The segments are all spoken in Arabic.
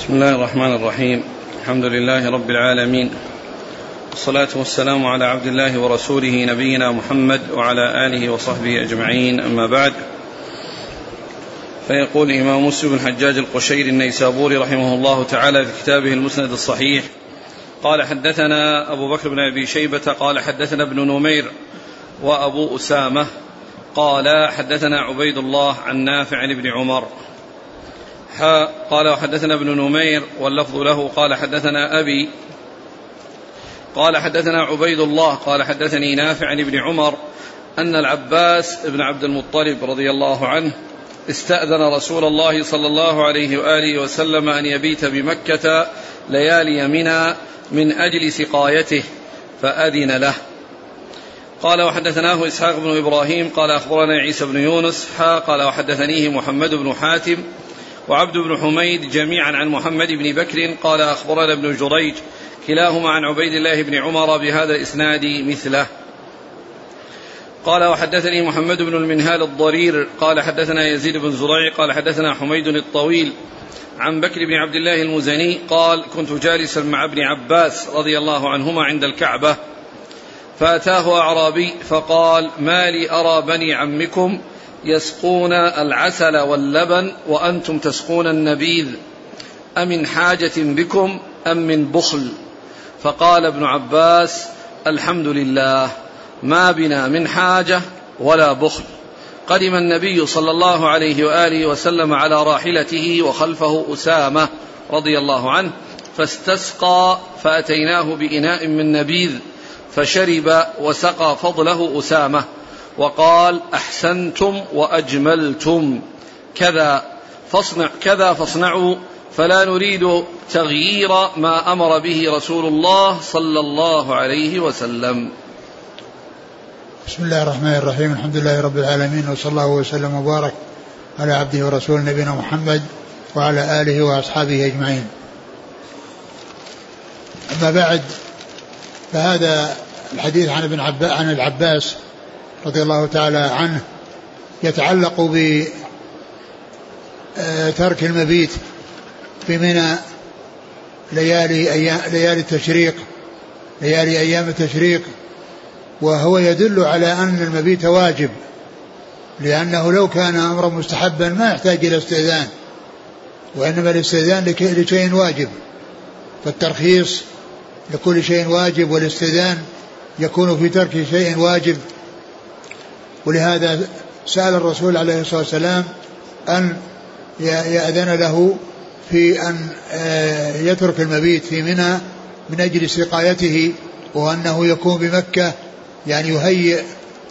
بسم الله الرحمن الرحيم. الحمد لله رب العالمين. والصلاة والسلام على عبد الله ورسوله نبينا محمد وعلى آله وصحبه أجمعين. أما بعد فيقول الإمام مسلم بن حجاج القشيري النيسابوري رحمه الله تعالى في كتابه المسند الصحيح قال حدثنا أبو بكر بن أبي شيبة قال حدثنا ابن نمير وأبو أسامة قال حدثنا عبيد الله عن نافع ابن عمر قال وحدثنا ابن نمير واللفظ له قال حدثنا أبي قال حدثنا عبيد الله قال حدثني نافع عن ابن عمر أن العباس بن عبد المطلب رضي الله عنه استأذن رسول الله صلى الله عليه وآله وسلم أن يبيت بمكة ليالي منى من أجل سقايته فأذن له. قال وحدثناه إسحاق بن إبراهيم قال أخبرنا عيسى بن يونس حا قال وحدثنيه محمد بن حاتم وعبد بن حميد جميعا عن محمد بن بكر قال أخبرنا ابن جريج كلاهما عن عبيد الله بن عمر بهذا الإسناد مثله. قال وحدثني محمد بن المنهال الضرير قال حدثنا يزيد بن زريع قال حدثنا حميد الطويل عن بكر بن عبد الله المزني قال كنت جالسا مع ابن عباس رضي الله عنهما عند الكعبة فأتاه أعرابي فقال ما لي أرى بني عمكم يسقون العسل واللبن وأنتم تسقون النبيذ أمن حاجة بكم أم من بخل؟ فقال ابن عباس الحمد لله ما بنا من حاجة ولا بخل. قدم النبي صلى الله عليه وآله وسلم على راحلته وخلفه أسامة رضي الله عنه فاستسقى فأتيناه بإناء من نبيذ فشرب وسقى فضله أسامة. وقال أحسنتم وأجملتم. كذا فاصنع كذا فاصنعوا فلا نريد تغيير ما أمر به رسول الله صلى الله عليه وسلم. بسم الله الرحمن الرحيم. الحمد لله رب العالمين وصلى الله وسلم وبارك على عبده ورسوله نبينا محمد وعلى آله وأصحابه أجمعين. أما بعد فهذا الحديث عن ابن عباس عن العباس رضي الله تعالى عنه يتعلق ب آه، ترك المبيت في منى ليالي أيام ليالي التشريق ليالي أيام التشريق وهو يدل على أن المبيت واجب لأنه لو كان أمرا مستحبا ما يحتاج إلى استئذان وإنما الاستئذان لشيء واجب فالترخيص لكل شيء واجب والاستئذان يكون في ترك شيء واجب ولهذا سأل الرسول عليه الصلاة والسلام أن يأذن له في أن آه، يترك المبيت في منى من أجل سقايته وأنه يكون بمكة يعني يهيئ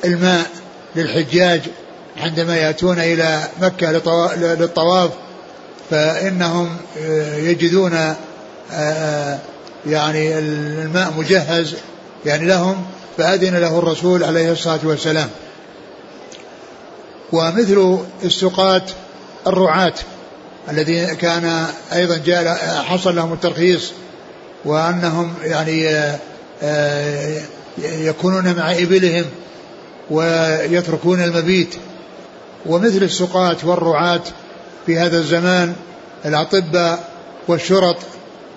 الماء للحجاج عندما يأتون إلى مكة للطواف فإنهم آه، يجدون آه، يعني الماء مجهز يعني لهم فأذن له الرسول عليه الصلاة والسلام. ومثل السقاة الرعاة الذين كان أيضا جاء حصل لهم الترخيص وأنهم يعني آه، آه، يكونون مع إبلهم ويتركون المبيت. ومثل السقاة والرعاة في هذا الزمان الأطباء والشرط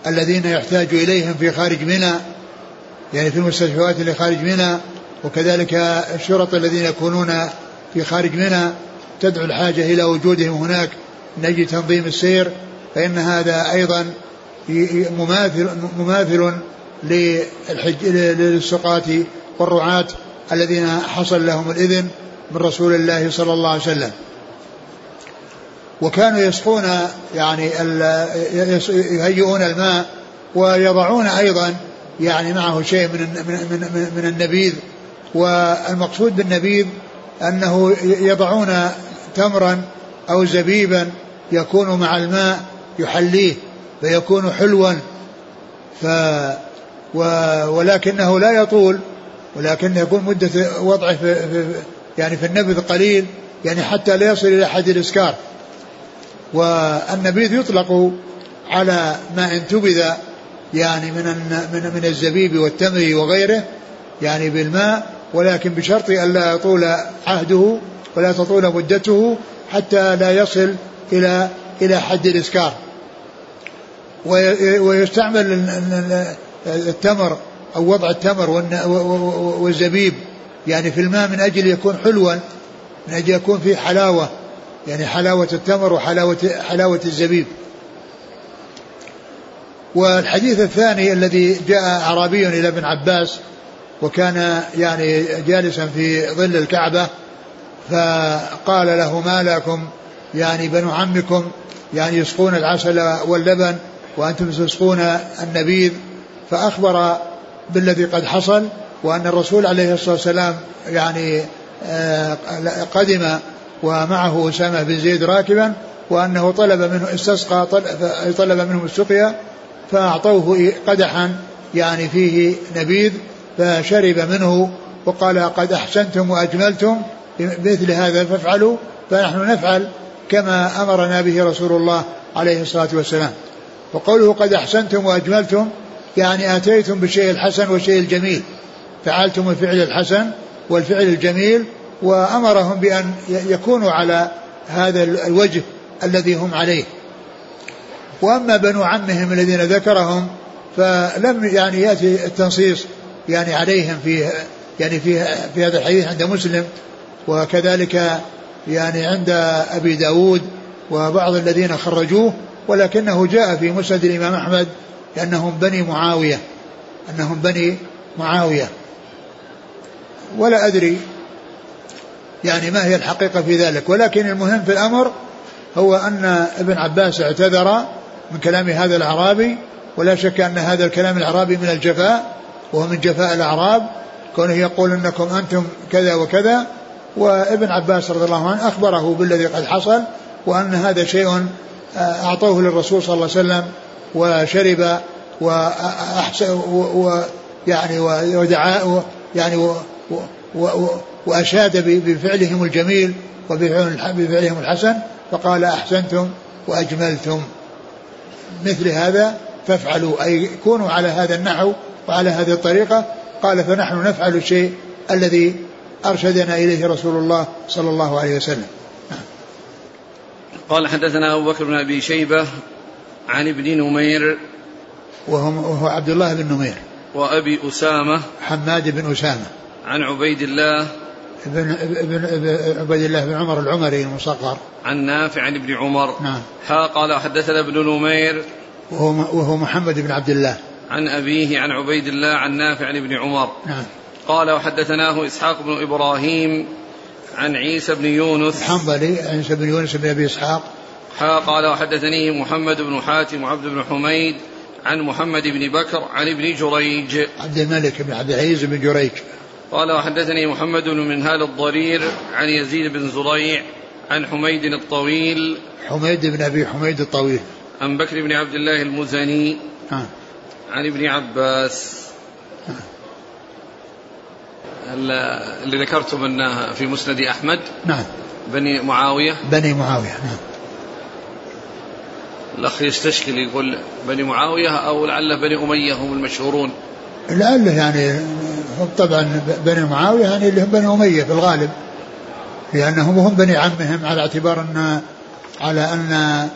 الذين يحتاج إليهم في خارج منى يعني في المستشفيات اللي خارج منى وكذلك الشرط الذين يكونون في خارج منى تدعو الحاجة إلى وجودهم هناك. من أجل تنظيم السير فإن هذا أيضا مماثل مماثل للسقاة والرعاة الذين حصل لهم الإذن من رسول الله صلى الله عليه وسلم. وكانوا يسقون يعني يهيئون الماء ويضعون أيضا يعني معه شيء من من من, من النبيذ. والمقصود بالنبيذ أنه يضعون تمرا أو زبيبا يكون مع الماء يحليه فيكون حلوا. ف ولكنه لا يطول ولكن يكون مدة وضعه في, في يعني في النبذ قليل يعني حتى لا يصل إلى حد الإسكار. والنبيذ يطلق على ما انتبذ يعني من من من الزبيب والتمر وغيره يعني بالماء ولكن بشرط ألا يطول عهده ولا تطول مدته حتى لا يصل إلى إلى حد الإسكار. ويستعمل التمر أو وضع التمر والزبيب. يعني في الماء من أجل يكون حلوا من أجل يكون فيه حلاوة يعني حلاوة التمر وحلاوة حلاوة الزبيب. والحديث الثاني الذي جاء أعرابي إلى ابن عباس وكان يعني جالسا في ظل الكعبة فقال له ما لكم؟ يعني بنو عمكم يعني يسقون العسل واللبن وأنتم تسقون النبيذ. فأخبر بالذي قد حصل وأن الرسول عليه الصلاة والسلام يعني آه، قدم ومعه أسامة بن زيد راكبا وأنه طلب منه استسقى طلب منهم السقيا فأعطوه قدحا يعني فيه نبيذ. فشرب منه وقال قد أحسنتم وأجملتم بمثل هذا فافعلوا فنحن نفعل كما أمرنا به رسول الله عليه الصلاة والسلام. وقوله قد أحسنتم وأجملتم يعني آتيتم بالشيء الحسن والشيء الجميل. فعلتم الفعل الحسن والفعل الجميل وأمرهم بأن يكونوا على هذا الوجه الذي هم عليه. وأما بنو عمهم الذين ذكرهم فلم يعني يأتي التنصيص يعني عليهم في يعني في في هذا الحديث عند مسلم وكذلك يعني عند أبي داود وبعض الذين خرجوه ولكنه جاء في مسند الإمام أحمد لأنهم بني معاوية أنهم بني معاوية. ولا أدري يعني ما هي الحقيقة في ذلك ولكن المهم في الأمر هو أن ابن عباس اعتذر من كلام هذا الأعرابي ولا شك أن هذا الكلام الأعرابي من الجفاء وهو من جفاء الأعراب كونه يقول أنكم أنتم كذا وكذا وابن عباس رضي الله عنه أخبره بالذي قد حصل وأن هذا شيء آه، أعطوه للرسول صلى الله عليه وسلم وشرب وأحسن ويعني ودعا يعني و وأشاد بفعلهم الجميل وبفعلهم الحسن فقال أحسنتم وأجملتم. مثل هذا فافعلوا أي كونوا على هذا النحو وعلى هذه الطريقة قال فنحن نفعل الشيء الذي أرشدنا إليه رسول الله صلى الله عليه وسلم. قال حدثنا أبو بكر بن أبي شيبة عن ابن نمير. وهو, وهو عبد الله بن نمير. وأبي أسامة حماد بن أسامة. عن عبيد الله. ابن ابن عبيد الله بن عمر العمري المصغر. عن نافع عن ابن عمر. نعم. ها قال حدثنا ابن نمير. وهو وهو محمد بن عبد الله. عن أبيه عن عبيد الله عن نافع عن ابن عمر. نعم. قال وحدثناه إسحاق بن إبراهيم عن عيسى بن يونس. الحنظلي عيسى بن يونس بن أبي إسحاق. قال وحدثني محمد بن حاتم وعبد بن حميد عن محمد بن بكر عن ابن جريج. عبد الملك بن عبد العزيز بن جريج. قال وحدثني محمد بن منهال الضرير عن يزيد بن زريع عن حميد الطويل. حميد بن أبي حميد الطويل. عن بكر بن عبد الله المزني. آه. عن ابن عباس. اللي ذكرتم أنه في مسند أحمد. نعم. بني معاوية. بني معاوية نعم. الأخ يستشكل يقول بني معاوية أو لعله بني أمية هم المشهورون. لعله يعني هم طبعا بني معاوية يعني اللي هم بني أمية في الغالب. لأنهم هم بني عمهم على اعتبار ان على أن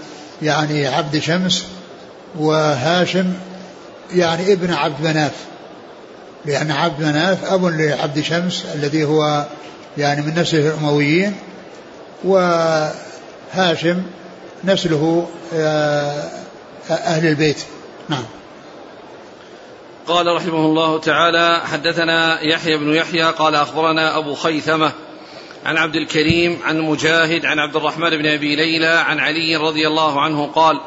يعني عبد شمس وهاشم يعني ابن عبد مناف. لأن عبد مناف أب لعبد شمس الذي هو يعني من نسل الأمويين وهاشم نسله آه، أهل البيت. نعم. قال رحمه الله تعالى حدثنا يحيى بن يحيى قال أخبرنا أبو خيثمة عن عبد الكريم عن مجاهد عن عبد الرحمن بن أبي ليلى عن علي رضي الله عنه قال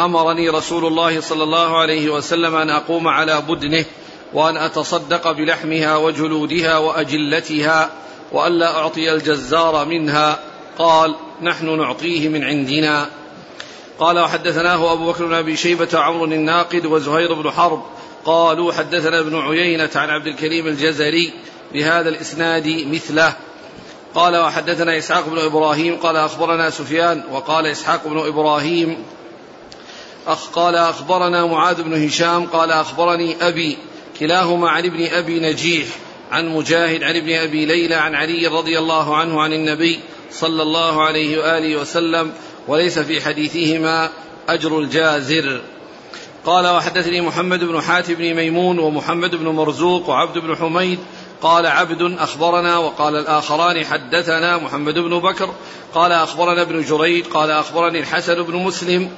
أمرني رسول الله صلى الله عليه وسلم أن أقوم على بدنه وأن أتصدق بلحمها وجلودها وأجلتها وألا أعطي الجزار منها. قال نحن نعطيه من عندنا. قال وحدثناه أبو بكر بن أبي شيبة وعمر الناقد وزهير بن حرب. قالوا حدثنا ابن عيينة عن عبد الكريم الجزري بهذا الإسناد مثله. قال وحدثنا إسحاق بن إبراهيم. قال أخبرنا سفيان. وقال إسحاق بن إبراهيم أخ قال أخبرنا معاذ بن هشام قال أخبرني أبي كلاهما عن ابن أبي نجيح عن مجاهد عن ابن أبي ليلى عن علي رضي الله عنه عن النبي صلى الله عليه وآله وسلم وليس في حديثهما أجر الجازر. قال وحدثني محمد بن حاتم بن ميمون ومحمد بن مرزوق وعبد بن حميد. قال عبد أخبرنا وقال الآخران حدثنا محمد بن بكر. قال أخبرنا ابن جريج. قال أخبرني الحسن بن مسلم.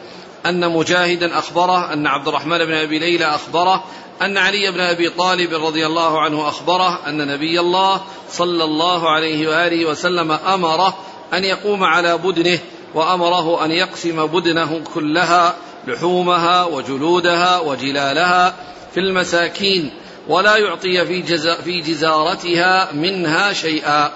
أن مجاهدا أخبره أن عبد الرحمن بن أبي ليلى أخبره أن علي بن أبي طالب رضي الله عنه أخبره أن نبي الله صلى الله عليه وآله وسلم أمره أن يقوم على بدنه وأمره أن يقسم بدنه كلها لحومها وجلودها وجلالها في المساكين ولا يعطي في, جز في جزارتها منها شيئا.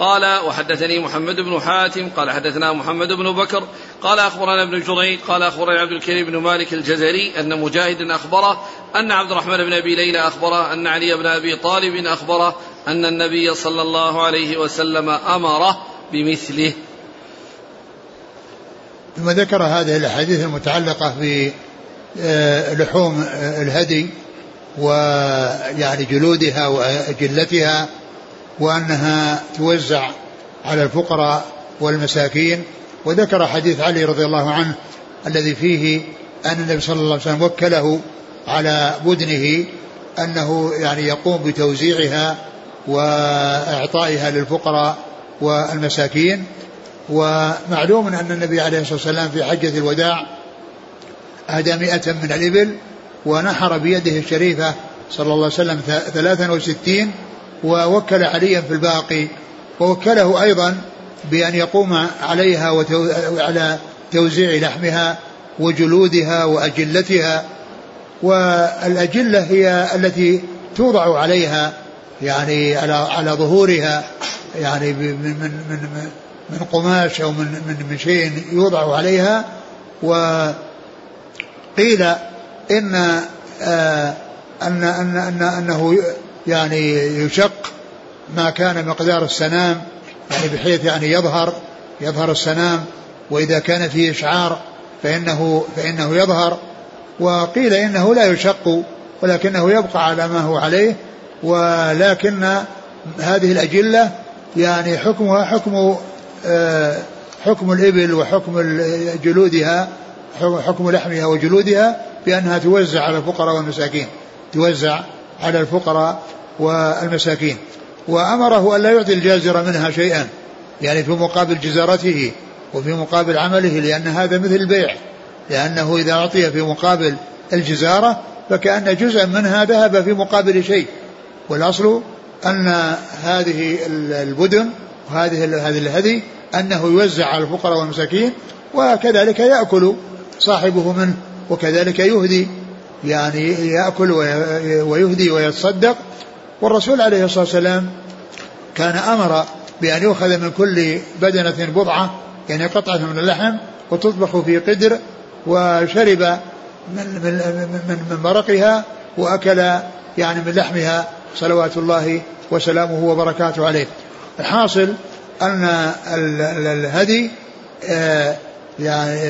قال وحدثني محمد بن حاتم قال حدثنا محمد بن بكر قال أخبرنا ابن جريج قال اخبرنا عبد الكريم بن مالك الجزري أن مجاهد أخبره أن عبد الرحمن بن أبي ليلى أخبره أن علي بن أبي طالب أخبره أن النبي صلى الله عليه وسلم أمره بمثله. ثم ذكر هذه الأحاديث المتعلقة بلحوم آه، الهدي ويعني جلودها وأجلتها وأنها توزع على الفقراء والمساكين. وذكر حديث علي رضي الله عنه الذي فيه أن النبي صلى الله عليه وسلم وكله على بدنه أنه يعني يقوم بتوزيعها وإعطائها للفقراء والمساكين. ومعلوم أن النبي عليه الصلاة والسلام في حجة الوداع أهدى مئة من الإبل ونحر بيده الشريفة صلى الله عليه وسلم ثلاثا وستين ووكل عليا في الباقي ووكله أيضا بأن يقوم عليها وتو... على توزيع لحمها وجلودها وأجلتها. والأجلة هي التي توضع عليها يعني على على ظهورها يعني من من من من قماش أو من من من شيء يوضع عليها. وقيل إن آه أن أن أن أنه يعني يشق ما كان مقدار السنام يعني بحيث يعني يظهر يظهر السنام وإذا كان فيه إشعار فإنه فإنه يظهر وقيل إنه لا يشق ولكنه يبقى على ما هو عليه ولكن هذه الأجلة يعني حكمها حكم آه، حكم الإبل وحكم جلودها حكم لحمها وجلودها بأنها توزع على الفقراء والمساكين توزع على الفقراء والمساكين. وأمره أن لا يعطي الجازر منها شيئا يعني في مقابل جزارته وفي مقابل عمله لأن هذا مثل البيع لأنه إذا أعطي في مقابل الجزارة فكأن جزءا منها ذهب في مقابل شيء. والأصل أن هذه البدن وهذه هذه الهدي أنه يوزع على الفقراء والمساكين وكذلك يأكل صاحبه منه وكذلك يهدي يعني يأكل ويهدي ويتصدق والرسول عليه الصلاة والسلام كان أمر بأن يؤخذ من كل بدنة بضعة يعني قطعة من اللحم وتطبخ في قدر وشرب من, من, من, من مرقها وأكل يعني من لحمها. صلوات الله وسلامه وبركاته عليه. الحاصل أن الهدي آه، يعني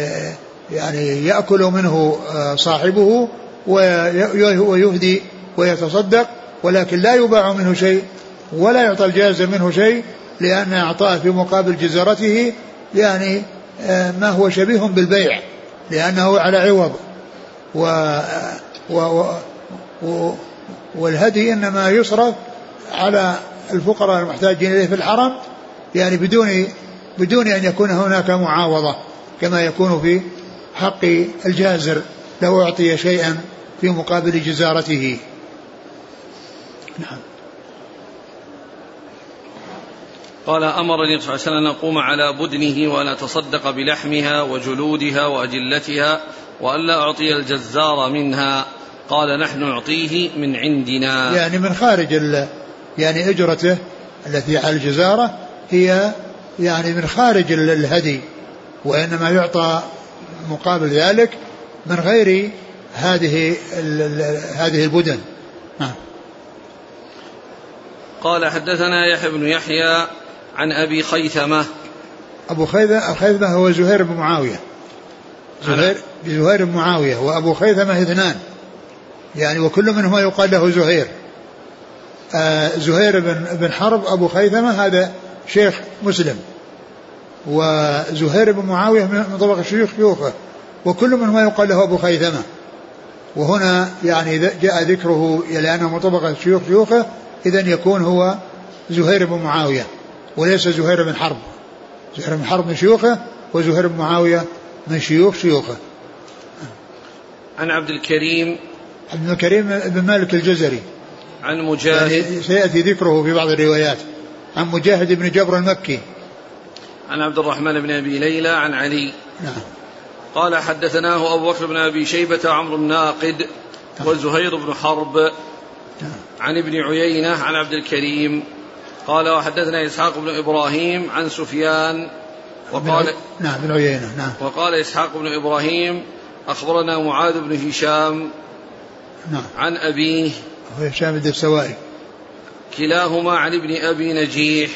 يعني يأكل منه آه، صاحبه ويهدي ويتصدق ولكن لا يباع منه شيء ولا يعطى الجائز منه شيء لأن إعطاءه في مقابل جزرته يعني آه، ما هو شبيه بالبيع لأنه على عوض. و, و, و والهدي إنما يصرف على الفقراء المحتاجين إليه في الحرم يعني بدون بدون أن يكون هناك معاوضة كما يكون في حق الجازر لو أعطي شيئا في مقابل جزارته. نعم. قال أمرني صلى الله عليه وسلم أن أقوم على بدنه وأن أتصدق بلحمها وجلودها وأجلتها وألا أعطي الجزار منها. قال نحن نعطيه من عندنا. يعني من خارج ال يعني أجرته التي على الجزارة هي يعني من خارج الهدي وإنما يعطى مقابل ذلك من غير هذه هذه البدن. نعم. قال حدثنا يحيى بن يحيى عن أبي خيثمة. أبو خيثمه هو زهير بن معاوية. زهير زهير بن معاوية وأبو خيثمة اثنان. يعني وكل منهما يقال له زهير. آه زهير بن بن حرب أبو خيثمة هذا شيخ مسلم. وزهير بن معاوية من طبق شيوخ شيوخه وكل منهما يقال له أبو خيثمة. وهنا يعني جاء ذكره لأنه مطابقة شيوخ شيوخه إذا يكون هو زهير بن معاوية وليس زهير بن حرب. زهير بن حرب من شيوخه وزهير بن معاوية من شيوخ شيوخه. عن عبد الكريم. عبد الكريم بن مالك الجزري. عن مجاهد. يعني سيأتي ذكره في بعض الروايات. عن مجاهد بن جبر المكي. عن عبد الرحمن بن أبي ليلى عن علي. نعم. قال حدثناه أبو بكر بن أبي شيبة عمرو الناقد. وزهير بن حرب. عن ابن عيينة عن عبد الكريم قال وحدثنا إسحاق بن إبراهيم عن سفيان وقال نعم بن عيينة نعم. وقال إسحاق بن إبراهيم أخبرنا معاذ بن هشام نعم. عن أبيه هشام الدستوائي كلاهما عن ابن أبي نجيح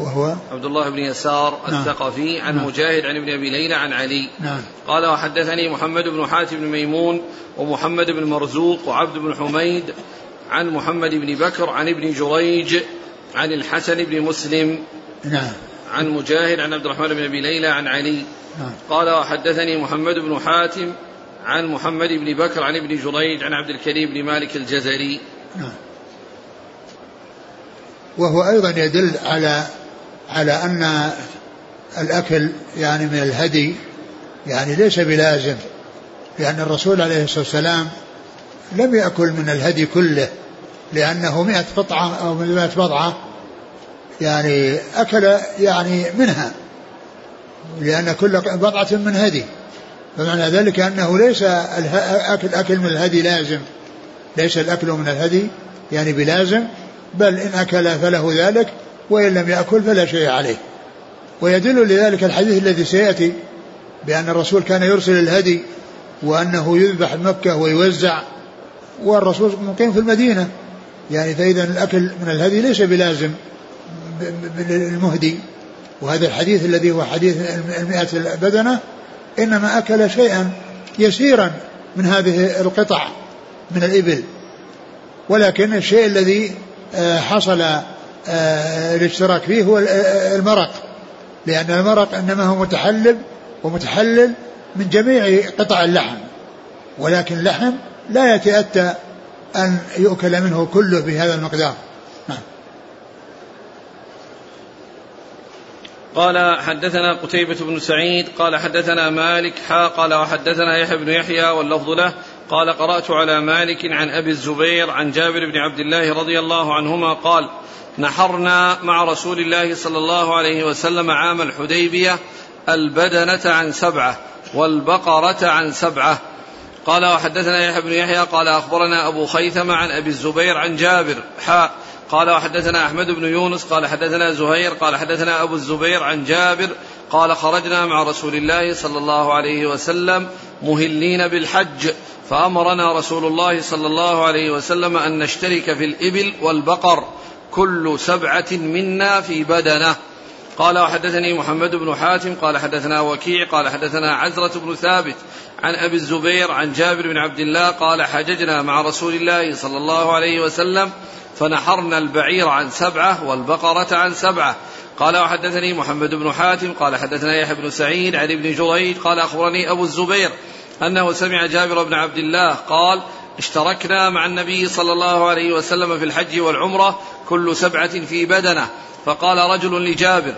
وهو عبد الله بن يسار نعم. الثقفي عن نعم. مجاهد عن ابن أبي ليلى عن علي. نعم. قال وحدثني محمد بن حاتم بن ميمون ومحمد بن مرزوق وعبد بن حميد عن محمد بن بكر عن ابن جريج عن الحسن بن مسلم نعم. عن مجاهد عن عبد الرحمن بن أبي ليلى عن علي. نعم. قال وحدثني محمد بن حاتم عن محمد بن بكر عن ابن جريج عن عبد الكريم بن مالك الجزري. نعم. وهو أيضا يدل على على أن الأكل يعني من الهدي يعني ليس بلازم لأن الرسول عليه الصلاة والسلام لم يأكل من الهدي كله لأنه مئة قطعة أو مئة بضعة يعني أكل يعني منها لأن كل بضعة من هدي. فمعنى ذلك أنه ليس أكل أكل من الهدي لازم ليس الأكل من الهدي يعني بلازم بل إن أكل فله ذلك وإن لم يأكل فلا شيء عليه. ويدل لذلك الحديث الذي سيأتي بأن الرسول كان يرسل الهدي وأنه يذبح مكة ويوزع والرسول مقيم في المدينة. يعني فإذا الأكل من الهدي ليس بلازم المهدي وهذا الحديث الذي هو حديث المئة بدنة إنما أكل شيئا يسيرا من هذه القطع من الإبل. ولكن الشيء الذي آه، حصل الاشتراك فيه هو آه، المرق. لأن المرق إنما هو متحلب ومتحلل من جميع قطع اللحم. ولكن اللحم لا يتأتى أن يؤكل منه كله بهذا المقدار. نعم. قال حدثنا قتيبة بن سعيد قال حدثنا مالك حا قال وحدثنا يحيى بن يحيى واللفظ له قال قرأت على مالك عن أبي الزبير عن جابر بن عبد الله رضي الله عنهما قال نحرنا مع رسول الله صلى الله عليه وسلم عام الحديبية البدنة عن سبعة والبقرة عن سبعة. قال وحدثنا يحيى بن يحيى قال أخبرنا أبو خيثمة عن أبي الزبير عن جابر. حاء قال وحدثنا أحمد بن يونس قال حدثنا زهير قال حدثنا أبو الزبير عن جابر قال خرجنا مع رسول الله صلى الله عليه وسلم مهلين بالحج فأمرنا رسول الله صلى الله عليه وسلم أن نشترك في الإبل والبقر كل سبعة منا في بدنة. قال وحدثني محمد بن حاتم قال حدثنا وكيع قال حدثنا عزرة بن ثابت عن أبي الزبير عن جابر بن عبد الله قال حججنا مع رسول الله صلى الله عليه وسلم فنحرنا البعير عن سبعة والبقرة عن سبعة. قال وحدثني محمد بن حاتم قال حدثنا يحيى بن سعيد عن ابن جريج قال أخبرني أبو الزبير أنه سمع جابر بن عبد الله قال اشتركنا مع النبي صلى الله عليه وسلم في الحج والعمرة كل سبعة في بدنة. فقال رجل لجابر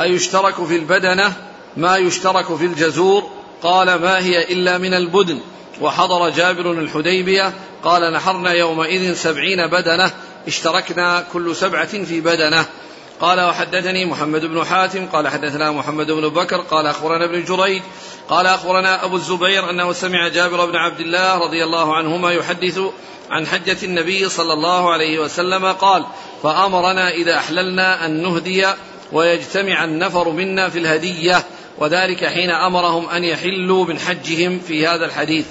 أيشترك في البدنة ما يشترك في الجزور؟ قال ما هي إلا من البدن. وحضر جابر الحديبية قال نحرنا يومئذ سبعين بدنة اشتركنا كل سبعة في بدنة. قال وحدثني محمد بن حاتم قال حدثنا محمد بن بكر قال أخبرنا ابن جريج قال أخبرنا أبو الزبير أنه سمع جابر بن عبد الله رضي الله عنهما يحدث عن حجة النبي صلى الله عليه وسلم قال فأمرنا إذا أحللنا أن نهدي ويجتمع النفر منا في الهدية وذلك حين أمرهم أن يحلوا من حجهم في هذا الحديث.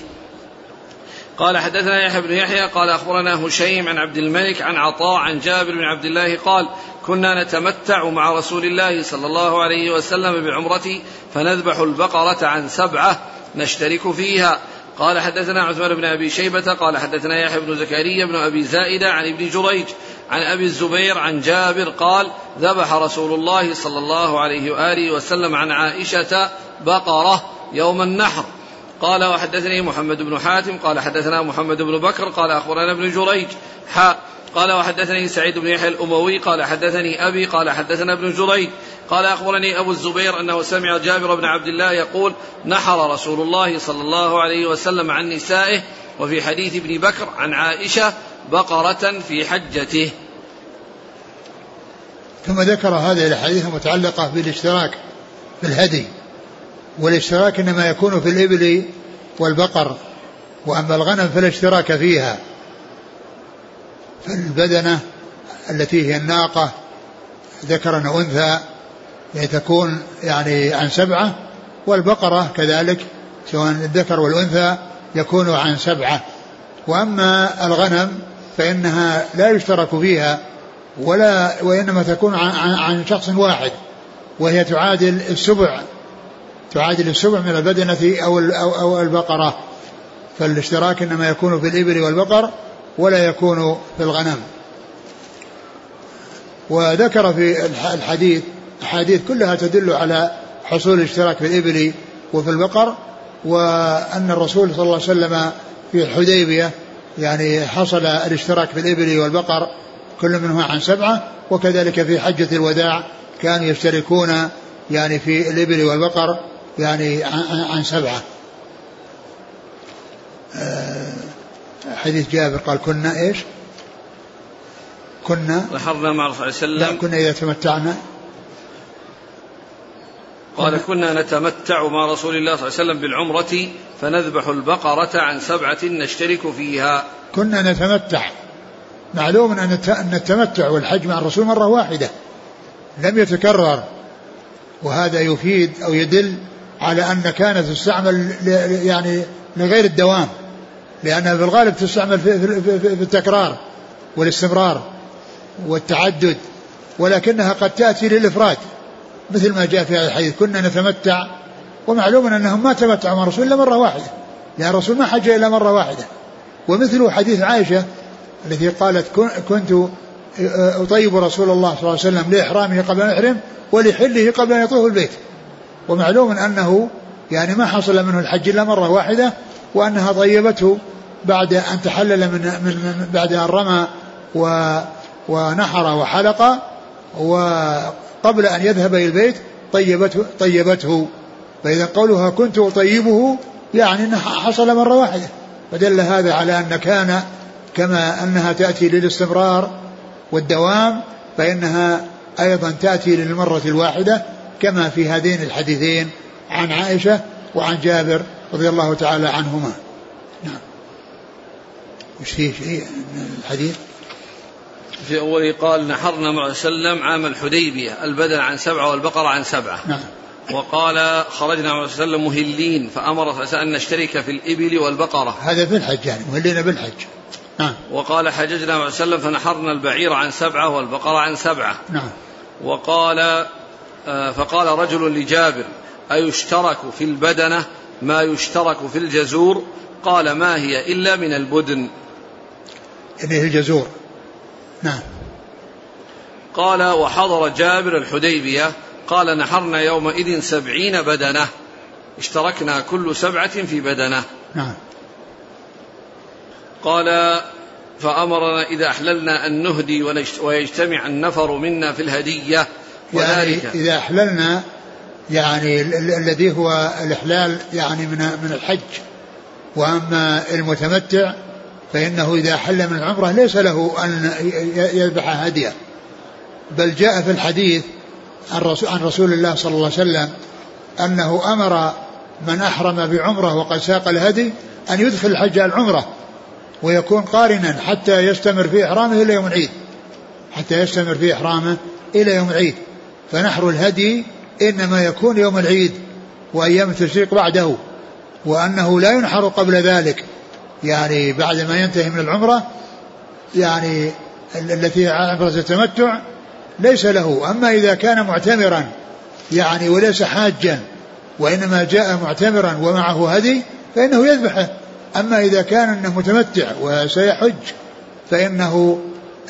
قال حدثنا يحيى بن يحيى قال أخبرنا هشيم عن عبد الملك عن عطاء عن جابر بن عبد الله قال كنا نتمتع مع رسول الله صلى الله عليه وسلم بعمرتي فنذبح البقرة عن سبعة نشترك فيها. قال حدثنا عثمان بن أبي شيبة قال حدثنا يحيى بن زكريا بن أبي زائدة عن ابن جريج عن أبي الزبير عن جابر قال ذبح رسول الله صلى الله عليه وآله وسلم عن عائشة بقرة يوم النحر. قال وحدثني محمد بن حاتم قال حدثنا محمد بن بكر قال أخبرنا ابن جريج حاء قال وحدثني سعيد بن يحيى الأموي قال حدثني أبي قال حدثنا ابن جريج قال أخبرني أبو الزبير أنه سمع جابر بن عبد الله يقول نحر رسول الله صلى الله عليه وسلم عن نسائه وفي حديث ابن بكر عن عائشة بقرة في حجته. ثم ذكر هذه الأحاديث المتعلقة بالاشتراك في الهدي. والاشتراك إنما يكون في الإبل والبقر وأما الغنم فلا اشتراك فيها. فالبدنة التي هي الناقة ذكرا وأنثى يعني تكون يعني عن سبعة والبقرة كذلك سواء الذكر والأنثى يكون عن سبعة. وأما الغنم فإنها لا يشترك فيها ولا وإنما تكون عن, عن شخص واحد وهي تعادل السبع. تعادل السبع من البدنة أو أو, البقرة. فالاشتراك إنما يكون في الإبل والبقر ولا يكون في الغنم. وذكر في الحديث أحاديث كلها تدل على حصول الاشتراك في الإبل وفي البقر وأن الرسول صلى الله عليه وسلم في الحديبية يعني حصل الاشتراك في الإبل والبقر كل منهما عن سبعة وكذلك في حجة الوداع كانوا يشتركون يعني في الإبل والبقر يعني عن سبعة. آه، حديث جابر قال كنا إيش؟ كنا نحرنا مع الرسول صلى الله عليه وسلم كنا إذا تمتعنا. قال كنا نتمتع مع رسول الله صلى الله عليه وسلم بالعمرة فنذبح البقرة عن سبعة نشترك فيها. كنا نتمتع. معلوم أن التمتع والحج مع الرسول مرة واحدة لم يتكرر وهذا يفيد أو يدل على أن كانت تستعمل يعني لغير الدوام لأنها في الغالب تستعمل في, في, في, في التكرار والاستمرار والتعدد ولكنها قد تأتي للإفراد مثل ما جاء في هذا الحديث كنا نتمتع ومعلوم أنهم ما تمتعوا مع الرسول إلا مرة واحدة لأن الرسول ما حج إلا مرة واحدة. ومثل حديث عائشة التي قالت كنت أطيب رسول الله صلى الله عليه وسلم لإحرامه قبل أن يحرم ولحله قبل أن يطوف البيت. ومعلوم أنه يعني ما حصل منه الحج إلا مرة واحدة وأنها طيبته بعد أن تحلل من, من بعد أن رمى و ونحر وحلق وقبل أن يذهب إلى البيت طيبته طيبته. فإذا قولها كنت أطيبه يعني أنها حصل مرة واحدة. فدل هذا على أن كان كما أنها تأتي للاستمرار والدوام فإنها أيضا تأتي للمرة الواحدة كما في هذين الحديثين عن عائشة وعن جابر رضي الله تعالى عنهما. نعم. وش فيه شيء من الحديث؟ في أوله قال نحرنا مع سلم عام الحديبية البدن عن سبعة والبقرة عن سبعة. نعم. وقال خرجنا مع وسلم مهلين فأمر أن نشترك في الإبل والبقرة. هذا في الحج يعني مهلين بالحج. نعم. وقال حججنا مع وسلم فنحرنا البعير عن سبعة والبقرة عن سبعة. نعم. وقال فقال رجل لجابر أيشترك في البدنة ما يشترك في الجزور؟ قال ما هي إلا من البدن. يعني الجزور. نعم. قال وحضر جابر الحديبية قال نحرنا يومئذ سبعين بدنة. اشتركنا كل سبعة في بدنة. نعم. قال فأمرنا إذا أحللنا أن نهدي ويجتمع النفر منا في الهدية. يعني إذا أحللنا يعني الذي هو الإحلال يعني من من الحج. وأما المتمتع فإنه إذا حل من العمرة ليس له أن يذبح هدية. بل جاء في الحديث عن رسول, عن رسول الله صلى الله عليه وسلم أنه أمر من أحرم بعمرة وقد ساق الهدي أن يدخل الحج العمرة ويكون قارنا حتى يستمر في إحرامه إلى يوم العيد. حتى يستمر في إحرامه إلى يوم العيد. فنحر الهدي إنما يكون يوم العيد وأيام التشريق بعده وأنه لا ينحر قبل ذلك. يعني بعد ما ينتهي من العمرة يعني التي عمرة التمتع ليس له. أما إذا كان معتمرا يعني وليس حاجا وإنما جاء معتمرا ومعه هدي فإنه يذبحه. أما إذا كان أنه متمتع وسيحج فإنه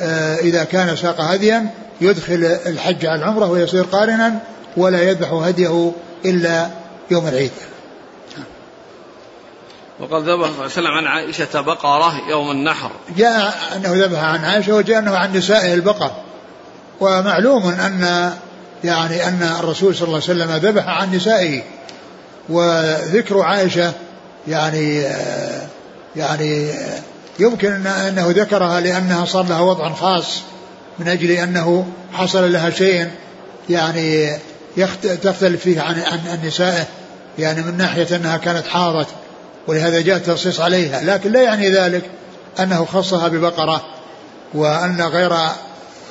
آه، إذا كان ساق هديا يدخل الحج على العمرة ويصير قارنا ولا يذبح هديه إلا يوم العيد. وقد ذبح صلى الله عليه وسلم عن عائشة بقرة يوم النحر. جاء أنه ذبح عن عائشة وجاء أنه عن نسائه البقر. ومعلوم أن يعني أن الرسول صلى الله عليه وسلم ذبح عن نسائه. وذكر عائشة يعني يعني يمكن أنه ذكرها لأنها صار لها وضع خاص. من أجل أنه حصل لها شيء يعني تختلف فيه عن عن نسائه يعني من ناحية أنها كانت حاضت ولهذا جاء التنصيص عليها. لكن لا يعني ذلك أنه خصها ببقرة وأن غير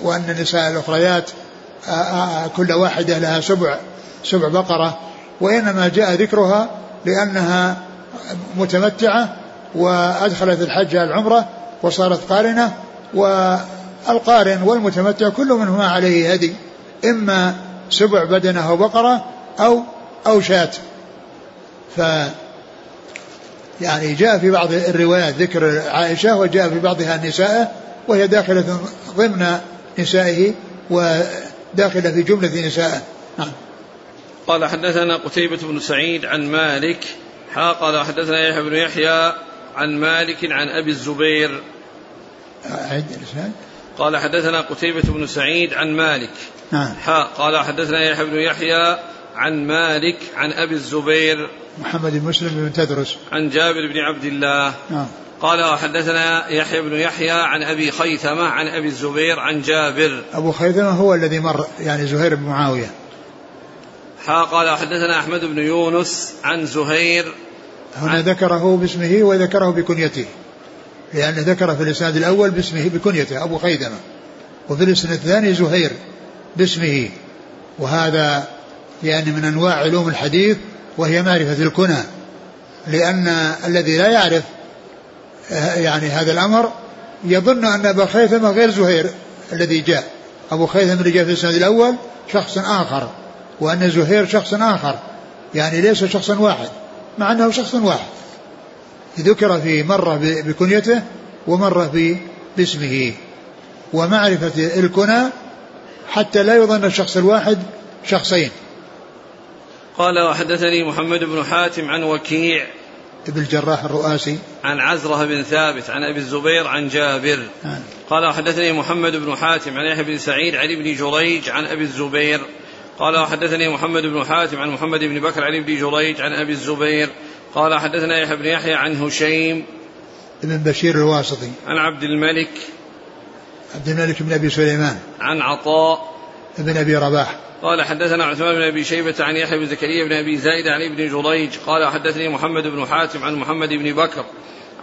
وأن النساء الأخريات كل واحدة لها سبع سبع بقرة. وإنما جاء ذكرها لأنها متمتعة وأدخلت الحج العمرة وصارت قارنة والقارن والمتمتع كل منهما عليه هدي إما سبع بدنه أو بقرة أو أو شاة. ف يعني جاء في بعض الروايات ذكر عائشة وجاء في بعضها نسائه وهي داخلة ضمن نسائه وداخلة في جملة نسائه. نعم. قال حدثنا قتيبة بن سعيد عن مالك حا قال حدثنا يحيى بن يحيى عن مالك عن أبي الزبير. عد قال حدثنا قتيبة بن سعيد عن مالك. نعم حا قال حدثنا يحيى بن يحيى عن مالك عن أبي الزبير. محمد بن مسلم بن تدرس. عن جابر بن عبد الله. نعم. قال وحدثنا يحيى بن يحيى عن أبي خيثمة عن أبي الزبير عن جابر. أبو خيثمة هو الذي مر يعني زهير بن معاوية. حا قال حدثنا أحمد بن يونس عن زهير. هنا عن ذكره باسمه وذكره بكنيته. لأن ذكر في الإسناد الأول باسمه بكنيته أبو خيثمة وفي الإسناد الثاني زهير باسمه. وهذا يعني من أنواع علوم الحديث وهي معرفة الكنى لأن الذي لا يعرف آه، يعني هذا الأمر يظن أن أبا خيثمة غير زهير الذي جاء. أبو خيثمة اللي جاء في الإسناد الأول شخص آخر وأن زهير شخص آخر يعني ليس شخصا واحد مع أنه شخص واحد. ذكر في مرة بكنيته ومرة باسمه. ومعرفة الكنى حتى لا يظن الشخص الواحد شخصين. قال وحدثني محمد بن حاتم عن وكيع ابن الجراح الرؤاسي. عن عزرة بن ثابت عن أبي الزبير عن جابر. نعم. قال وحدثني محمد بن حاتم عن يحيى بن سعيد عن ابن جريج عن أبي الزبير. قال وحدثني محمد بن حاتم عن محمد بن بكر عن ابن جريج عن أبي الزبير. قال حدثنا يحيى بن يحيى عن هشيم بن بشير الواسطي. عن عبد الملك عبد الملك بن أبي سليمان. عن عطاء بن أبي رباح. قال حدثنا عثمان بن أبي شيبة عن يحيى بن زكريا بن أبي زايد عن ابن جريج قال حدثني محمد بن حاتم عن محمد بن بكر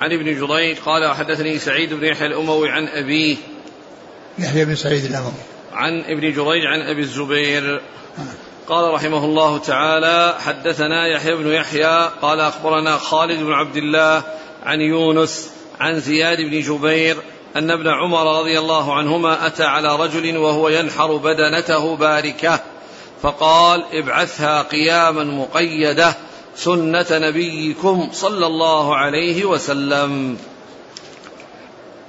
عن ابن جريج قال حدثني سعيد بن يحيى الأموي عن أبيه يحيى بن سعيد الأموي. عن ابن جريج عن أبي الزبير. آه. قال رحمه الله تعالى حدثنا يحيى بن يحيى قال أخبرنا خالد بن عبد الله عن يونس عن زياد بن جبير أن ابن عمر رضي الله عنهما أتى على رجل وهو ينحر بدنته باركة فقال ابعثها قياما مقيدة سنة نبيكم صلى الله عليه وسلم.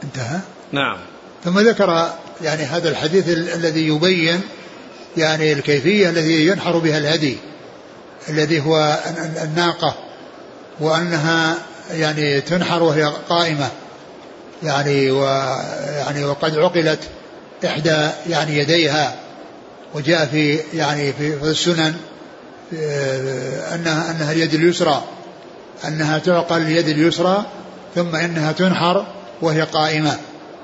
انتهى؟ نعم. ثم ذكر يعني هذا الحديث الذي يبين يعني الكيفية التي ينحر بها الهدي الذي هو الناقة وأنها يعني تنحر وهي قائمة. يعني ويعني وقد عقلت إحدى يعني يديها وجاء في يعني في السنن أنها أنها اليد اليسرى أنها تعقل اليد اليسرى ثم إنها تنحر وهي قائمة.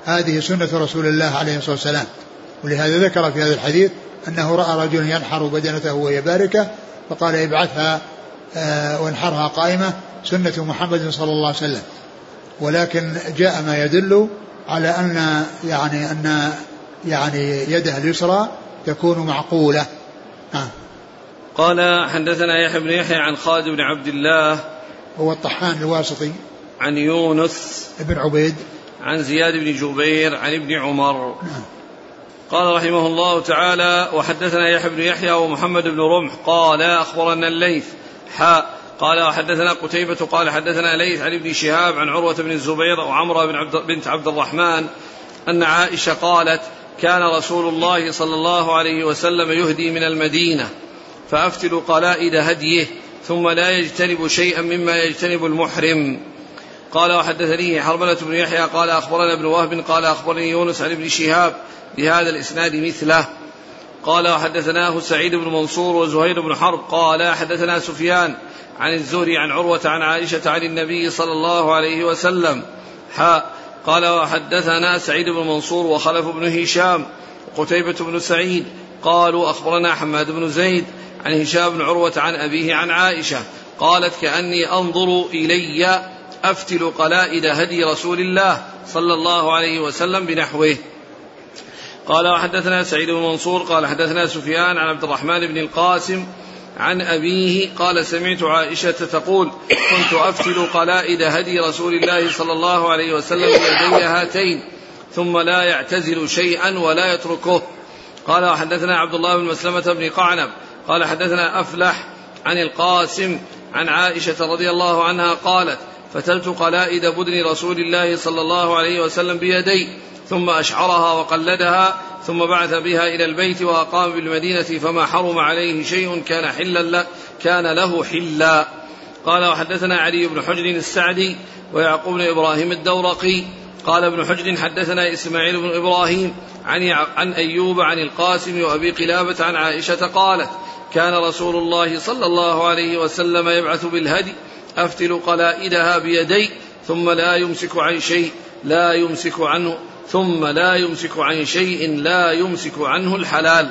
هذه سنة رسول الله عليه الصلاة والسلام. ولهذا ذكر في هذا الحديث أنه رأى رجلا ينحر بدنته وهي باركة فقال ابعثها آه، وانحرها قائمة سنة محمد صلى الله عليه وسلم. ولكن جاء ما يدل على أن يعني أن يعني يده اليسرى تكون معقولة. آه. قال حدثنا يحيى بن يحيى عن خالد بن عبد الله هو الطحان الواسطي. عن يونس بن عبيد. عن زياد بن جبير عن ابن عمر. نعم. قال رحمه الله تعالى وحدثنا يحيى بن يحيى ومحمد بن رمح. قال أخبرنا الليث. حاء قال وحدثنا قتيبة. قال حدثنا ليث عن ابن شهاب عن عروة بن الزبير وعمرة بن عبد بنت عبد الرحمن أن عائشة قالت كان رسول الله صلى الله عليه وسلم يهدي من المدينة فأفتل قلائد هديه ثم لا يجتنب شيئا مما يجتنب المحرم. قال وحدثني حرملة بن يحيى قال أخبرنا ابن وهب قال أخبرني يونس عن ابن شهاب بهذا الإسناد مثله. قال وحدثناه سعيد بن منصور وزهير بن حرب قال حدثنا سفيان عن الزهري عن عروة عن عائشة عن النبي صلى الله عليه وسلم. حاء قال وحدثنا سعيد بن منصور وخلف بن هشام وقتيبة بن سعيد قالوا أخبرنا حماد بن زيد عن هشام بن عروة عن أبيه عن عائشة قالت كأني أنظر إلي أفتل قلائد هدي رسول الله صلى الله عليه وسلم بنحوه. قال وحدثنا سعيد بن منصور قال حدثنا سفيان عن عبد الرحمن بن القاسم عن أبيه قال سمعت عائشة تقول كنت أفتل قلائد هدي رسول الله صلى الله عليه وسلم بيدي هاتين ثم لا يعتزل شيئا ولا يتركه. قال وحدثنا عبد الله بن مسلمة بن قعنب قال حدثنا أفلح عن القاسم عن عائشة رضي الله عنها قالت فتلت قلائد بدن رسول الله صلى الله عليه وسلم بيدي ثم أشعرها وقلدها ثم بعث بها إلى البيت وأقام بالمدينة فما حرم عليه شيء كان حلا كان له حلا. قال وحدثنا علي بن حجر السعدي ويعقوب بن إبراهيم الدورقي. قال ابن حجر حدثنا إسماعيل بن إبراهيم عن, عن أيوب عن القاسم وأبي قلابة عن عائشة قالت كان رسول الله صلى الله عليه وسلم يبعث بالهدي أفتل قلائدها بيدي ثم لا يمسك عن شيء لا يمسك عنه ثم لا يمسك عن شيء لا يمسك عنه الحلال.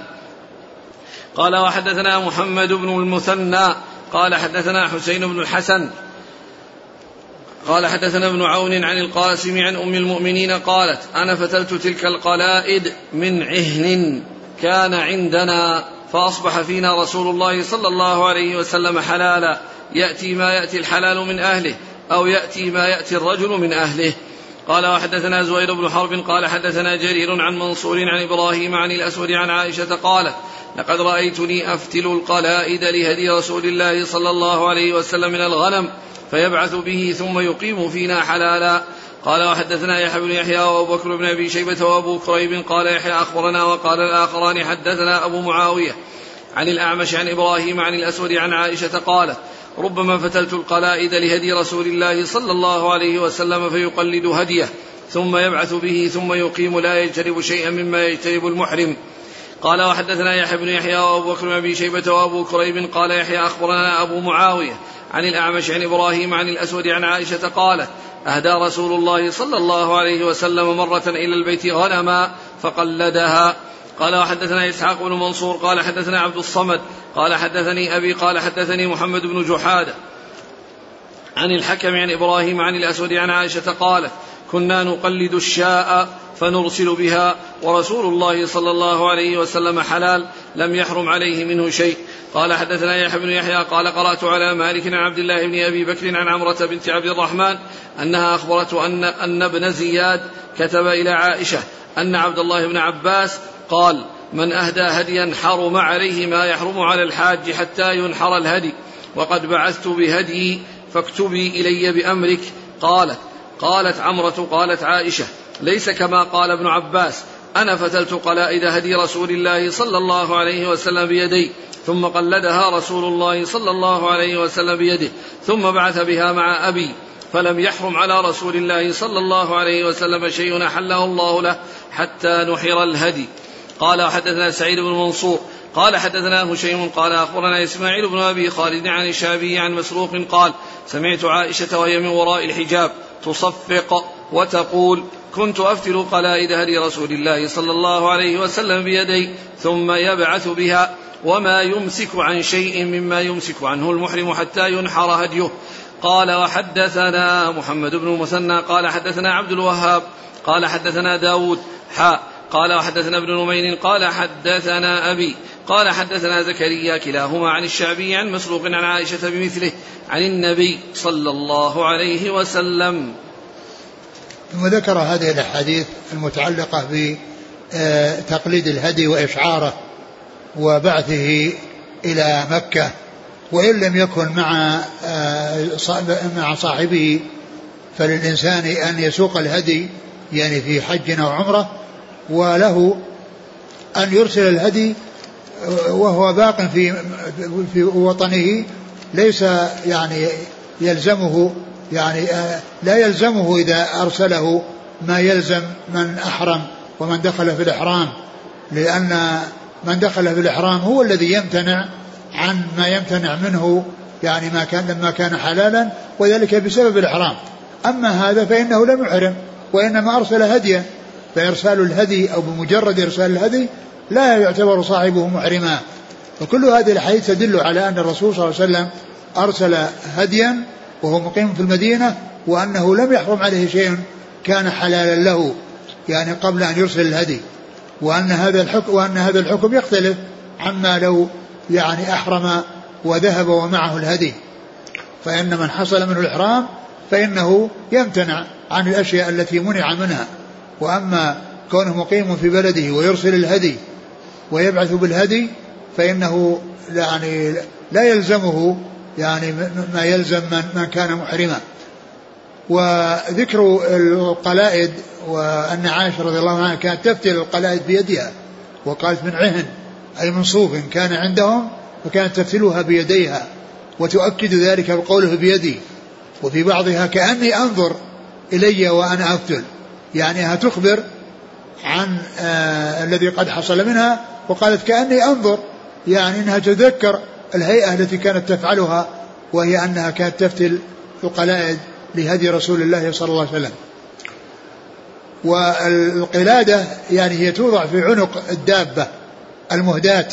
قال وحدثنا محمد بن المثنى قال حدثنا حسين بن الحسن قال حدثنا ابن عون عن القاسم عن أم المؤمنين قالت أنا فتلت تلك القلائد من عهن كان عندنا فأصبح فينا رسول الله صلى الله عليه وسلم حلالا. يأتي ما يأتي الحلال من أهله أو يأتي ما يأتي الرجل من أهله. قال وحدثنا زهير بن حرب قال حدثنا جرير عن منصور عن إبراهيم عن الأسود عن عائشة قالت لقد رأيتني أفتل القلائد لهدي رسول الله صلى الله عليه وسلم من الغنم فيبعث به ثم يقيم فينا حلالا. قال وحدثنا يحيى بن يحيى وأبو بكر بن أبي شيبة وأبو كريب قال يحيى أخبرنا وقال الآخران حدثنا أبو معاوية عن الأعمش عن إبراهيم عن الأسود عن عائشة قالت ربما فتلت القلائد لهدي رسول الله صلى الله عليه وسلم فيقلد هديه ثم يبعث به ثم يقيم لا يجتنب شيئا مما يجتنب المحرم. قال وحدثنا يحيى بن يحيى وأبو بكر بن ابي شيبة وأبو كريب قال يحيى أخبرنا أبو معاوية عن الأعمش عن إبراهيم عن الأسود عن عائشة قالت أهدى رسول الله صلى الله عليه وسلم مرة إلى البيت غنما فقلدها. قال وحدثنا إسحاق بن منصور قال حدثنا عبد الصمد قال حدثني أبي قال حدثني محمد بن جحادة. عن الحكم عن إبراهيم عن الأسود عن عائشة قالت كنا نقلد الشاء فنرسل بها ورسول الله صلى الله عليه وسلم حلال لم يحرم عليه منه شيء. قال حدثنا يحيى بن يحيى قال قرأت على مالك عن عبد الله بن أبي بكر عن عمرة بنت عبد الرحمن أنها أخبرته أن أن ابن زياد كتب إلى عائشة أن عبد الله بن عباس قال من أهدى هديا حرم عليه ما يحرم على الحاج حتى ينحر الهدي. وقد بعثت بهدي فاكتبي إلي بأمرك. قالت قالت عمرة قالت عائشة ليس كما قال ابن عباس أنا فتلت قلائد هدي رسول الله صلى الله عليه وسلم بيدي ثم قلدها رسول الله صلى الله عليه وسلم بيده ثم بعث بها مع أبي فلم يحرم على رسول الله صلى الله عليه وسلم شيء أحله الله له حتى نحر الهدي. قال حدثنا سعيد بن منصور قال حدثنا هشيم قال أخبرنا إسماعيل بن أبي خالد عن الشعبي عن مسروق قال سمعت عائشة وهي من وراء الحجاب تصفق وتقول كنت افتل قلائد هدي رسول الله صلى الله عليه وسلم بيدي ثم يبعث بها وما يمسك عن شيء مما يمسك عنه المحرم حتى ينحر هديه. قال وحدثنا محمد بن المثنى قال حدثنا عبد الوهاب قال حدثنا داود حاء قال وحدثنا ابن نمير قال حدثنا أبي قال حدثنا زكريا كلاهما عن الشعبي عن مسروق عن عائشة بمثله عن النبي صلى الله عليه وسلم. ثم ذكر هذه الأحاديث المتعلقة بتقليد الهدي وإشعاره وبعثه إلى مكة وإن لم يكن مع مع صاحبه فللإنسان أن يسوق الهدي يعني في حج أو عمرة وله أن يرسل الهدي وهو باق في في وطنه ليس يعني يلزمه يعني آه، لا يلزمه إذا أرسله ما يلزم من أحرم ومن دخل في الإحرام لأن من دخل في الإحرام هو الذي يمتنع عن ما يمتنع منه يعني ما كان لما كان حلالا وذلك بسبب الإحرام. أما هذا فإنه لم يحرم وإنما أرسل هديا. فإرسال الهدي أو بمجرد إرسال الهدي لا يعتبر صاحبه محرما. وكل هذه الحديث تدل على أن الرسول صلى الله عليه وسلم أرسل هديا وهو مقيم في المدينة وأنه لم يحرم عليه شيء كان حلالا له يعني قبل أن يرسل الهدي. وأن هذا الحكم وأن هذا الحكم يختلف عما لو يعني أحرم وذهب ومعه الهدي. فإن من حصل منه الإحرام فإنه يمتنع عن الأشياء التي منع منها. وأما كونه مقيم في بلده ويرسل الهدي ويبعث بالهدي فإنه يعني لا يلزمه يعني ما يلزم من, كان محرما. وذكر القلائد وأن عائشة رضي الله عنها كانت تفتل القلائد بيدها وقالت من عهن أي من صوف كان عندهم فكانت تفتلها بيديها وتؤكد ذلك بقوله بيدي. وفي بعضها كأني أنظر إلي وأنا أفتل. يعني تخبر عن آه الذي قد حصل منها وقالت كأني أنظر يعني أنها تذكر الهيئة التي كانت تفعلها وهي أنها كانت تفتل القلائد لهدي رسول الله صلى الله عليه وسلم. والقلادة يعني هي توضع في عنق الدابة المهداة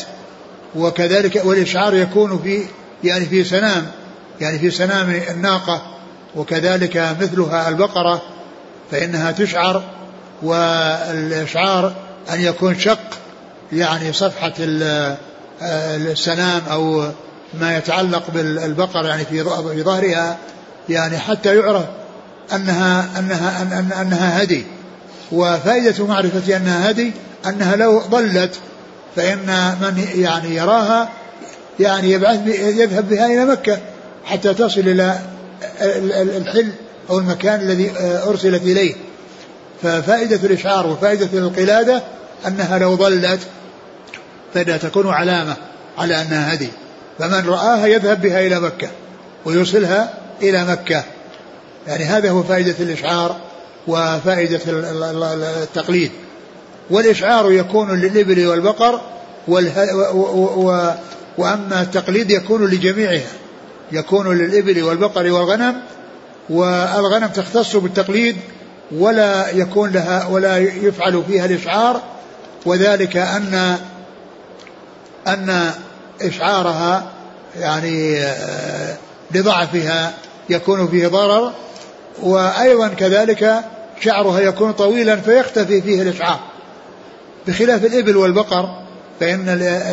وكذلك والإشعار يكون في يعني في سنام يعني في سنام الناقة وكذلك مثلها البقرة فإنها تشعر والإشعار أن يكون شق يعني صفحة السنام أو ما يتعلق بالبقر يعني في ظهرها يعني حتى يعرف أنها أنها أن أنها هدي. وفائدة معرفة أنها هدي أنها لو ضلت فإن من يعني يراها يعني يبعث يذهب بها إلى مكة حتى تصل إلى الحل. أو المكان الذي أرسلت إليه ففائدة الإشعار وفائدة القلادة أنها لو ضلت فإنها تكون علامة على أنها هدي. فمن رآها يذهب بها إلى مكة ويوصلها إلى مكة. يعني هذا هو فائدة الإشعار وفائدة التقليد. والإشعار يكون للإبل والبقر والها و وأما التقليد يكون لجميعها. يكون للإبل والبقر والغنم والغنم تختص بالتقليد ولا يكون لها ولا يفعل فيها الإشعار وذلك أن أن إشعارها يعني آه، لضعفها يكون فيه ضرر وأيضا كذلك شعرها يكون طويلا فيختفي فيه الإشعار. بخلاف الإبل والبقر فإن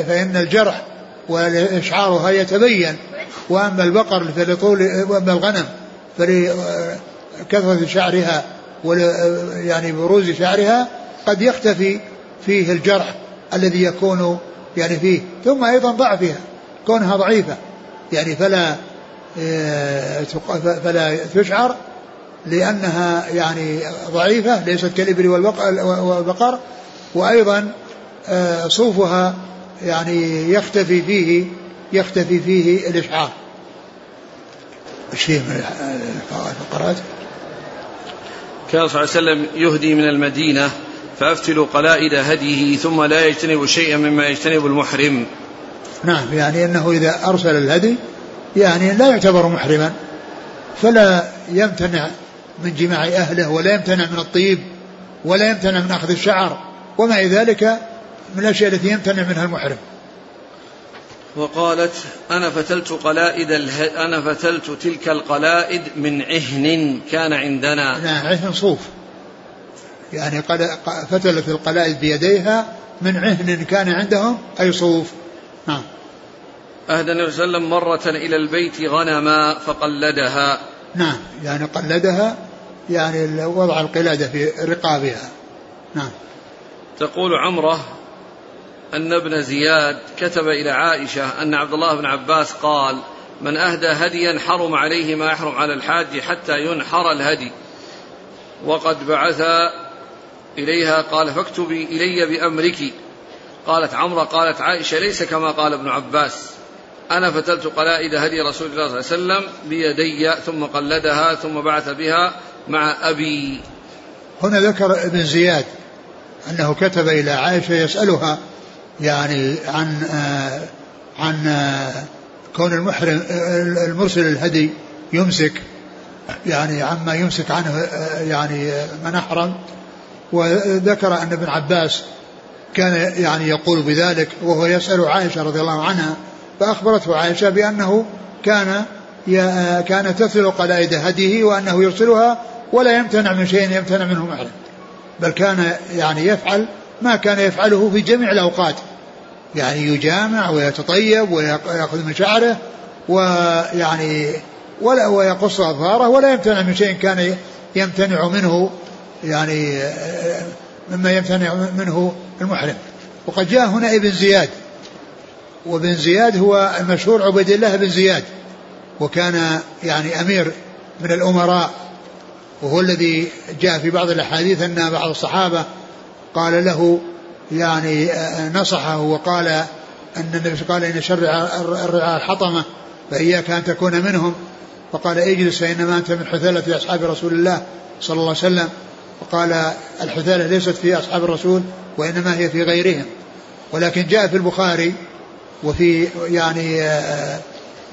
فإن الجرح وإشعارها يتبين وأما البقر فلطول وأما الغنم فلكثرة شعرها يعني بروز شعرها قد يختفي فيه الجرح الذي يكون يعني فيه ثم أيضا ضعفها كونها ضعيفة. يعني فلا آه، فلا تشعر لأنها يعني ضعيفة ليست كالإبل والبقر. وأيضا آه، صوفها يعني يختفي فيه يختفي فيه الإشعار. شيء من الفقرات. كان صلى الله عليه وسلم يهدي من المدينة فأفتل قلائد هديه ثم لا يجتنب شيئا مما يجتنب المحرم. نعم يعني أنه إذا أرسل الهدي يعني لا يعتبر محرما فلا يمتنع من جماع أهله ولا يمتنع من الطيب ولا يمتنع من أخذ الشعر ومع ذلك من الأشياء التي يمتنع منها المحرم. وقالت أنا فتلت قلائد اله... أنا فتلت تلك القلائد من عهن كان عندنا. نعم عهن صوف. يعني فتلت القلائد بيديها من عهن كان عندهم أي صوف. نعم. أهدى النبي صلى الله عليه وسلم مرة إلى البيت غنما فقلدها. نعم. يعني قلدها يعني وضع القلادة في رقابها. نعم. تقول عمرة أن ابن زياد كتب إلى عائشة أن عبد الله بن عباس قال من أهدى هديا حرم عليه ما يحرم على الحاج حتى ينحر الهدي. وقد بعث إليها قال فاكتبي إلي بأمرك قالت عمرة قالت عائشة ليس كما قال ابن عباس. أنا فتلت قلائد هدي رسول الله صلى الله عليه وسلم بيدي ثم قلدها ثم بعث بها مع أبي هنا ذكر ابن زياد أنه كتب إلى عائشة يسألها يعني عن آه عن آه كون المحرم المرسل الهدي يمسك يعني عما يمسك عنه آه يعني من أحرم. وذكر أن ابن عباس كان يعني يقول بذلك وهو يسأل عائشة رضي الله عنها فأخبرته عائشة بأنه كان كان تثل قلائد هديه وأنه يرسلها ولا يمتنع من شيء يمتنع منه محرم. بل كان يعني يفعل ما كان يفعله في جميع الأوقات. يعني يجامع ويتطيب ويأخذ من شعره ويعني ولا ويقص أظهاره ولا يمتنع من شيء كان يمتنع منه يعني مما يمتنع منه المحرم. وقد جاء هنا ابن زياد وابن زياد هو المشهور عبيد الله بن زياد وكان يعني أمير من الأمراء وهو الذي جاء في بعض الأحاديث أن بعض الصحابة قال له يعني نصحه وقال أن النبي قال إن شر الرعاء الحطمة فإياك أن تكون منهم. فقال اجلس فإنما أنت من حثالة أصحاب رسول الله صلى الله عليه وسلم. وقال الحثالة ليست في أصحاب الرسول وإنما هي في غيرهم. ولكن جاء في البخاري وفي يعني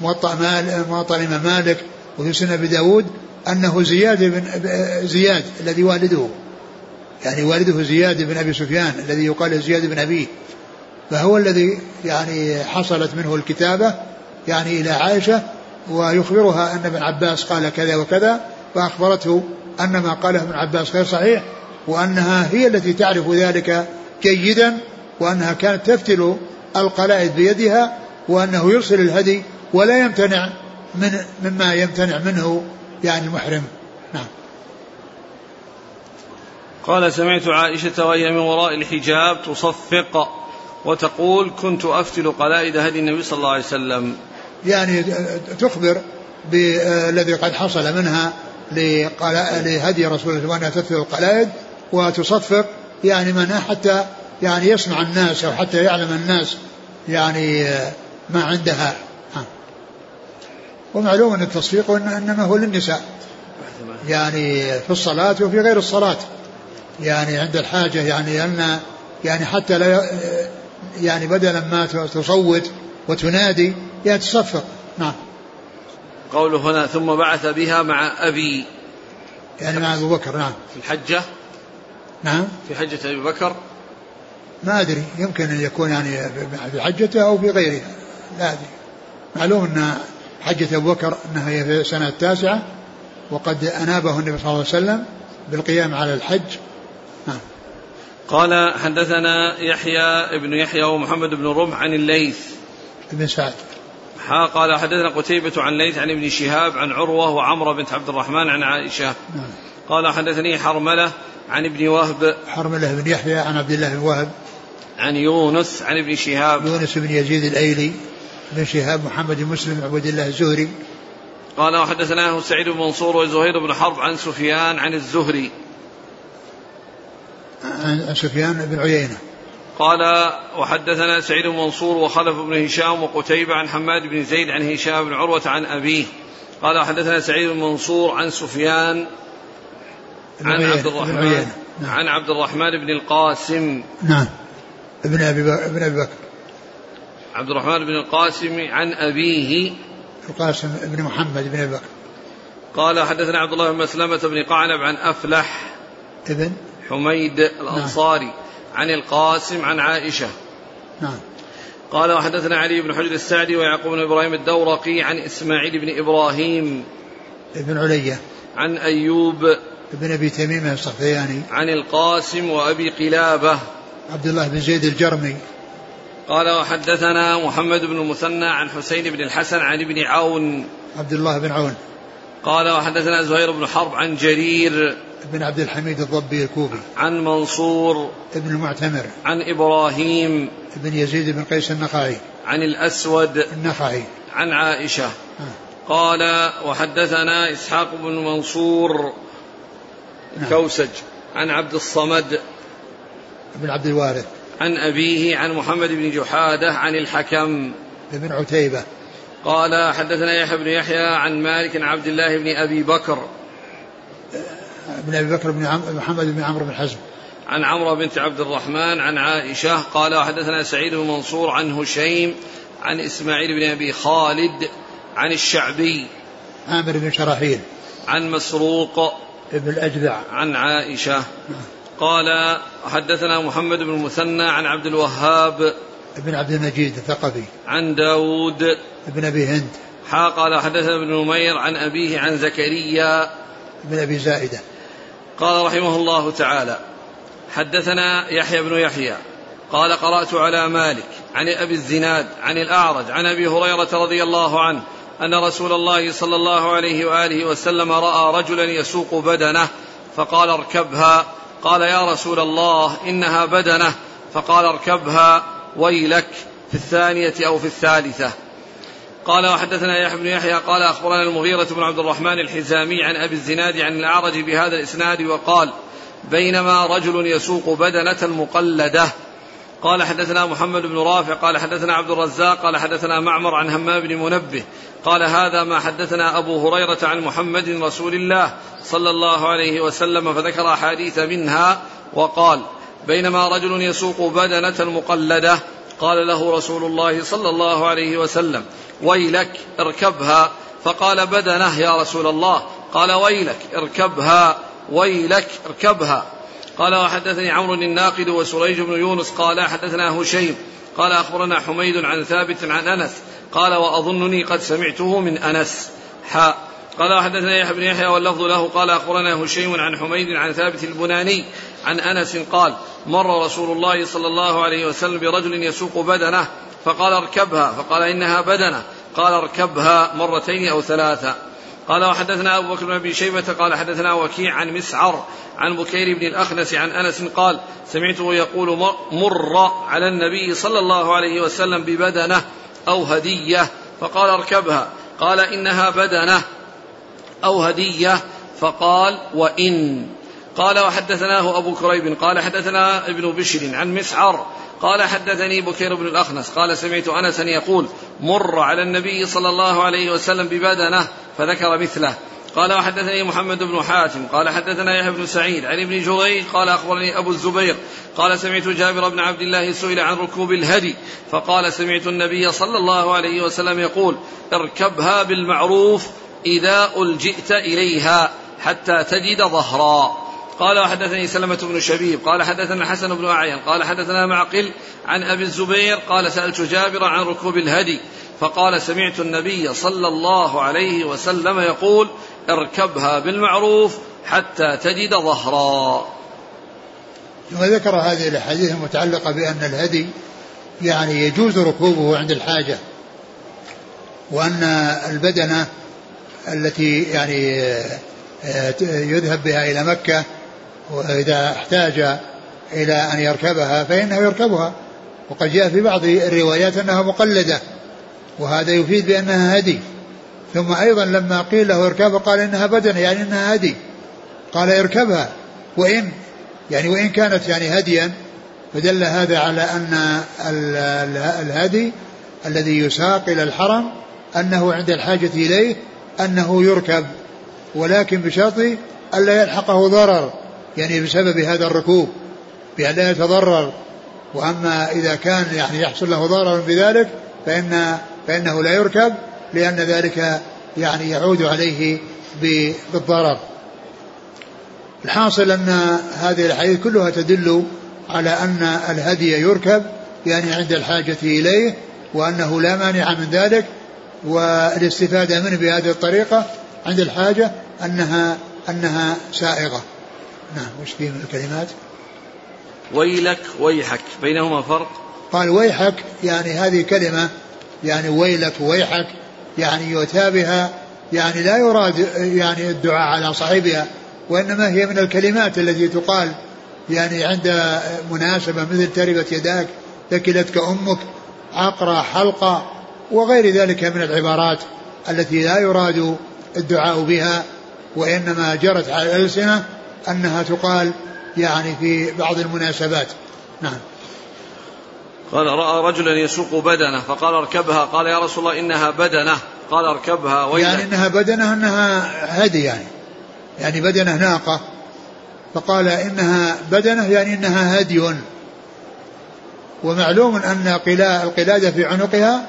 موطأ مال موطأ الإمام مالك وفي سنة أبي داود أنه زياد بن زياد الذي والده. يعني والده زياد بن أبي سفيان الذي يقال زياد بن أبيه فهو الذي يعني حصلت منه الكتابة يعني إلى عائشة ويخبرها أن ابن عباس قال كذا وكذا فأخبرته أن ما قاله ابن عباس غير صحيح وأنها هي التي تعرف ذلك جيدا وأنها كانت تفتل القلائد بيدها وأنه يرسل الهدي ولا يمتنع من مما يمتنع منه يعني المحرم. نعم. قال سمعت عائشة وهي من وراء الحجاب تصفق وتقول كنت أفتل قلائد هدي النبي صلى الله عليه وسلم. يعني تخبر بالذي قد حصل منها لهدي رسول الله وانها تتبع القلائد وتصفق يعني منها حتى يعني يسمع الناس أو حتى يعلم الناس يعني ما عندها. ومعلوم أن التصفيق إنما هو للنساء. يعني في الصلاة وفي غير الصلاة. يعني عند الحاجة يعني أن يعني حتى لا يعني بدلا ما تصوت وتنادي يعني تصفق. نعم. قوله هنا ثم بعث بها مع أبي يعني مع أبو بكر نعم. في الحجة؟ نعم. في حجة أبي بكر؟ ما أدري يمكن أن يكون يعني في حجته أو في غيرها. لا أدري. معلوم أن حجة أبو بكر أنها هي في السنة التاسعة وقد أنابه النبي صلى الله عليه وسلم بالقيام على الحج قال حدثنا يحيى ابن يحيى ومحمد بن رمح عن الليث. بن سعد. قال حدثنا قتيبة عن ليث عن ابن شهاب عن عروة وعمرة بنت عبد الرحمن عن عائشة. نعم. قال حدثني حرملة عن ابن وهب. حرملة بن يحيى عن عبد الله بن وهب. عن يونس عن ابن شهاب. يونس بن يزيد الأيلي. بن شهاب محمد بن مسلم عبد الله الزهري. قال وحدثناه سعيد بن منصور وزهير بن حرب عن سفيان عن الزهري. عن سفيان بن عيينة. قال وحدثنا سعيد بن منصور وخلف بن هشام وقتيبة عن حماد بن زيد عن هشام بن عروة عن أبيه. قال وحدثنا سعيد بن منصور عن سفيان عن عبد الرحمن نعم. عن عبد الرحمن بن القاسم. نعم. ابن أبي بكر ابن أبي بكر. عبد الرحمن بن القاسم عن أبيه. القاسم بن محمد بن أبي بكر. قال حدثنا عبد الله بن مسلمة بن قعنب عن أفلح. ابن حميد الأنصاري نعم. عن القاسم عن عائشة. نعم. قال وحدثنا علي بن حجر السعدي ويعقوب بن إبراهيم الدورقي عن إسماعيل بن إبراهيم ابن علية عن أيوب ابن أبي تميم الصفياني. عن القاسم وأبي قلابة. عبد الله بن زيد الجرمي. قال وحدثنا محمد بن المثنى عن حسين بن الحسن عن ابن عون. عبد الله بن عون. قال وحدثنا زهير بن حرب عن جرير. بن عبد الحميد الضبي الكوفي. عن منصور. ابن المعتمر. عن إبراهيم. بن يزيد بن قيس النخعي. عن الأسود. النخعي. عن عائشة. آه. قال وحدثنا إسحاق بن منصور. الكوسج عن عبد الصمد. بن عبد الوارث. عن أبيه عن محمد بن جحادة عن الحكم. بن عتيبة. قال حدثنا يحيى بن يحيى عن مالك عن عبد الله بن أبي بكر. بن أبي بكر بن عم محمد بن عمرو بن حزم. عن عمرو بنت عبد الرحمن عن عائشة قال حدثنا سعيد بن منصور عن هشيم عن إسماعيل بن أبي خالد عن الشعبي عامر بن شراحيل. عن مسروق ابن الأجدع. عن عائشة قال حدثنا محمد بن المثنى عن عبد الوهاب بن عبد المجيد الثقفي. عن داود بن أبي هند. حا قال حدثنا ابن نمير عن أبيه عن زكريا بن أبي زائدة. قال رحمه الله تعالى حدثنا يحيى بن يحيى قال قرأت على مالك عن أبي الزناد عن الأعرج عن أبي هريرة رضي الله عنه أن رسول الله صلى الله عليه وآله وسلم رأى رجلا يسوق بدنه فقال اركبها قال يا رسول الله إنها بدنه فقال اركبها ويلك في الثانية أو في الثالثة. قال وحدثنا يحيى بن يحيى قال أخبرنا المغيرة بن عبد الرحمن الحزامي عن أبي الزناد عن الأعرج بهذا الإسناد وقال بينما رجل يسوق بدنة مقلدة. قال حدثنا محمد بن رافع قال حدثنا عبد الرزاق قال حدثنا معمر عن همام بن منبه. قال هذا ما حدثنا أبو هريرة عن محمد رسول الله صلى الله عليه وسلم فذكر أحاديث منها وقال بينما رجل يسوق بدنة مقلدة قال له رسول الله صلى الله عليه وسلم ويلك اركبها. فقال بدنه يا رسول الله. قال ويلك اركبها ويلك اركبها. قال وحدثني عمرو الناقد وسريج بن يونس. قال حدثنا هشيم. قال أخبرنا حميد عن ثابت عن أنس. قال وأظنني قد سمعته من أنس. حاء قال وحدثنا يحيى بن يحيى واللفظ له. قال أخبرنا هشيم عن حميد عن ثابت البناني عن أنس قال مر رسول الله صلى الله عليه وسلم برجل يسوق بدنه فقال اركبها فقال إنها بدنة. قال اركبها مرتين أو ثلاثة. قال وحدثنا أبو بكر بن أبي شيبة قال حدثنا وكيع عن مسعر عن بكير بن الأخنس عن أنس قال سمعته يقول مر على النبي صلى الله عليه وسلم ببدنة أو هدية. فقال اركبها. قال إنها بدنة أو هدية. فقال وإن. قال وحدثناه أبو كريب قال حدثنا ابن بشر عن مسعر قال حدثني بكير بن الأخنس قال سمعت أنسا يقول مر على النبي صلى الله عليه وسلم ببدنه فذكر مثله. قال وحدثني محمد بن حاتم قال حدثنا يحيى بن سعيد عن ابن جريج قال أخبرني أبو الزبير قال سمعت جابر بن عبد الله سئل عن ركوب الهدي فقال سمعت النبي صلى الله عليه وسلم يقول اركبها بالمعروف إذا ألجئت إليها حتى تجد ظهرا. قال وحدثني سلمة بن شبيب قال حدثنا الحسن بن أعين قال حدثنا معقل عن أبي الزبير قال سألت جابر عن ركوب الهدي فقال سمعت النبي صلى الله عليه وسلم يقول اركبها بالمعروف حتى تجد ظهرا. ثم ذكر هذه الأحاديث المتعلقة بأن الهدي يعني يجوز ركوبه عند الحاجة وأن البدنة التي يعني آه، يذهب بها إلى مكة وإذا احتاج إلى أن يركبها فإنه يركبها. وقد جاء في بعض الروايات أنها مقلدة وهذا يفيد بأنها هدي. ثم أيضا لما قيل له اركبها قال إنها بدن يعني إنها هدي. قال اركبها وإن يعني وإن كانت يعني هديا فدل هذا على أن الهدي الذي يساق إلى الحرم أنه عند الحاجة إليه أنه يركب. ولكن بشرط ألا يلحقه ضرر. يعني بسبب هذا الركوب بأن لا يتضرر. وأما إذا كان يعني يحصل له ضرر بذلك فإن فإنه لا يركب لأن ذلك يعني يعود عليه بالضرر. الحاصل أن هذه الحديث كلها تدل على أن الهدي يركب يعني عند الحاجة إليه وأنه لا مانع من ذلك. والاستفادة منه بهذه الطريقة عند الحاجة أنها أنها سائغة. نعم وش فيه من الكلمات؟ ويلك ويحك. بينهما فرق؟ قال ويحك يعني هذه كلمة يعني ويلك ويحك يعني يؤتى بها يعني لا يراد يعني الدعاء على صاحبها وإنما هي من الكلمات التي تقال يعني عند مناسبة مثل تربت يداك ثكلتك أمك عقرة حلقة وغير ذلك من العبارات التي لا يراد الدعاء بها وإنما جرت على الألسنة أنها تقال يعني في بعض المناسبات. نعم. قال رأى رجلا يسوق بدنة فقال اركبها. قال يا رسول الله إنها بدنة. قال اركبها. ويلك. يعني إنها بدنة إنها هدي يعني. يعني بدنة ناقة. فقال إنها بدنة يعني إنها هدي. ومعلوم أن القلادة في عنقها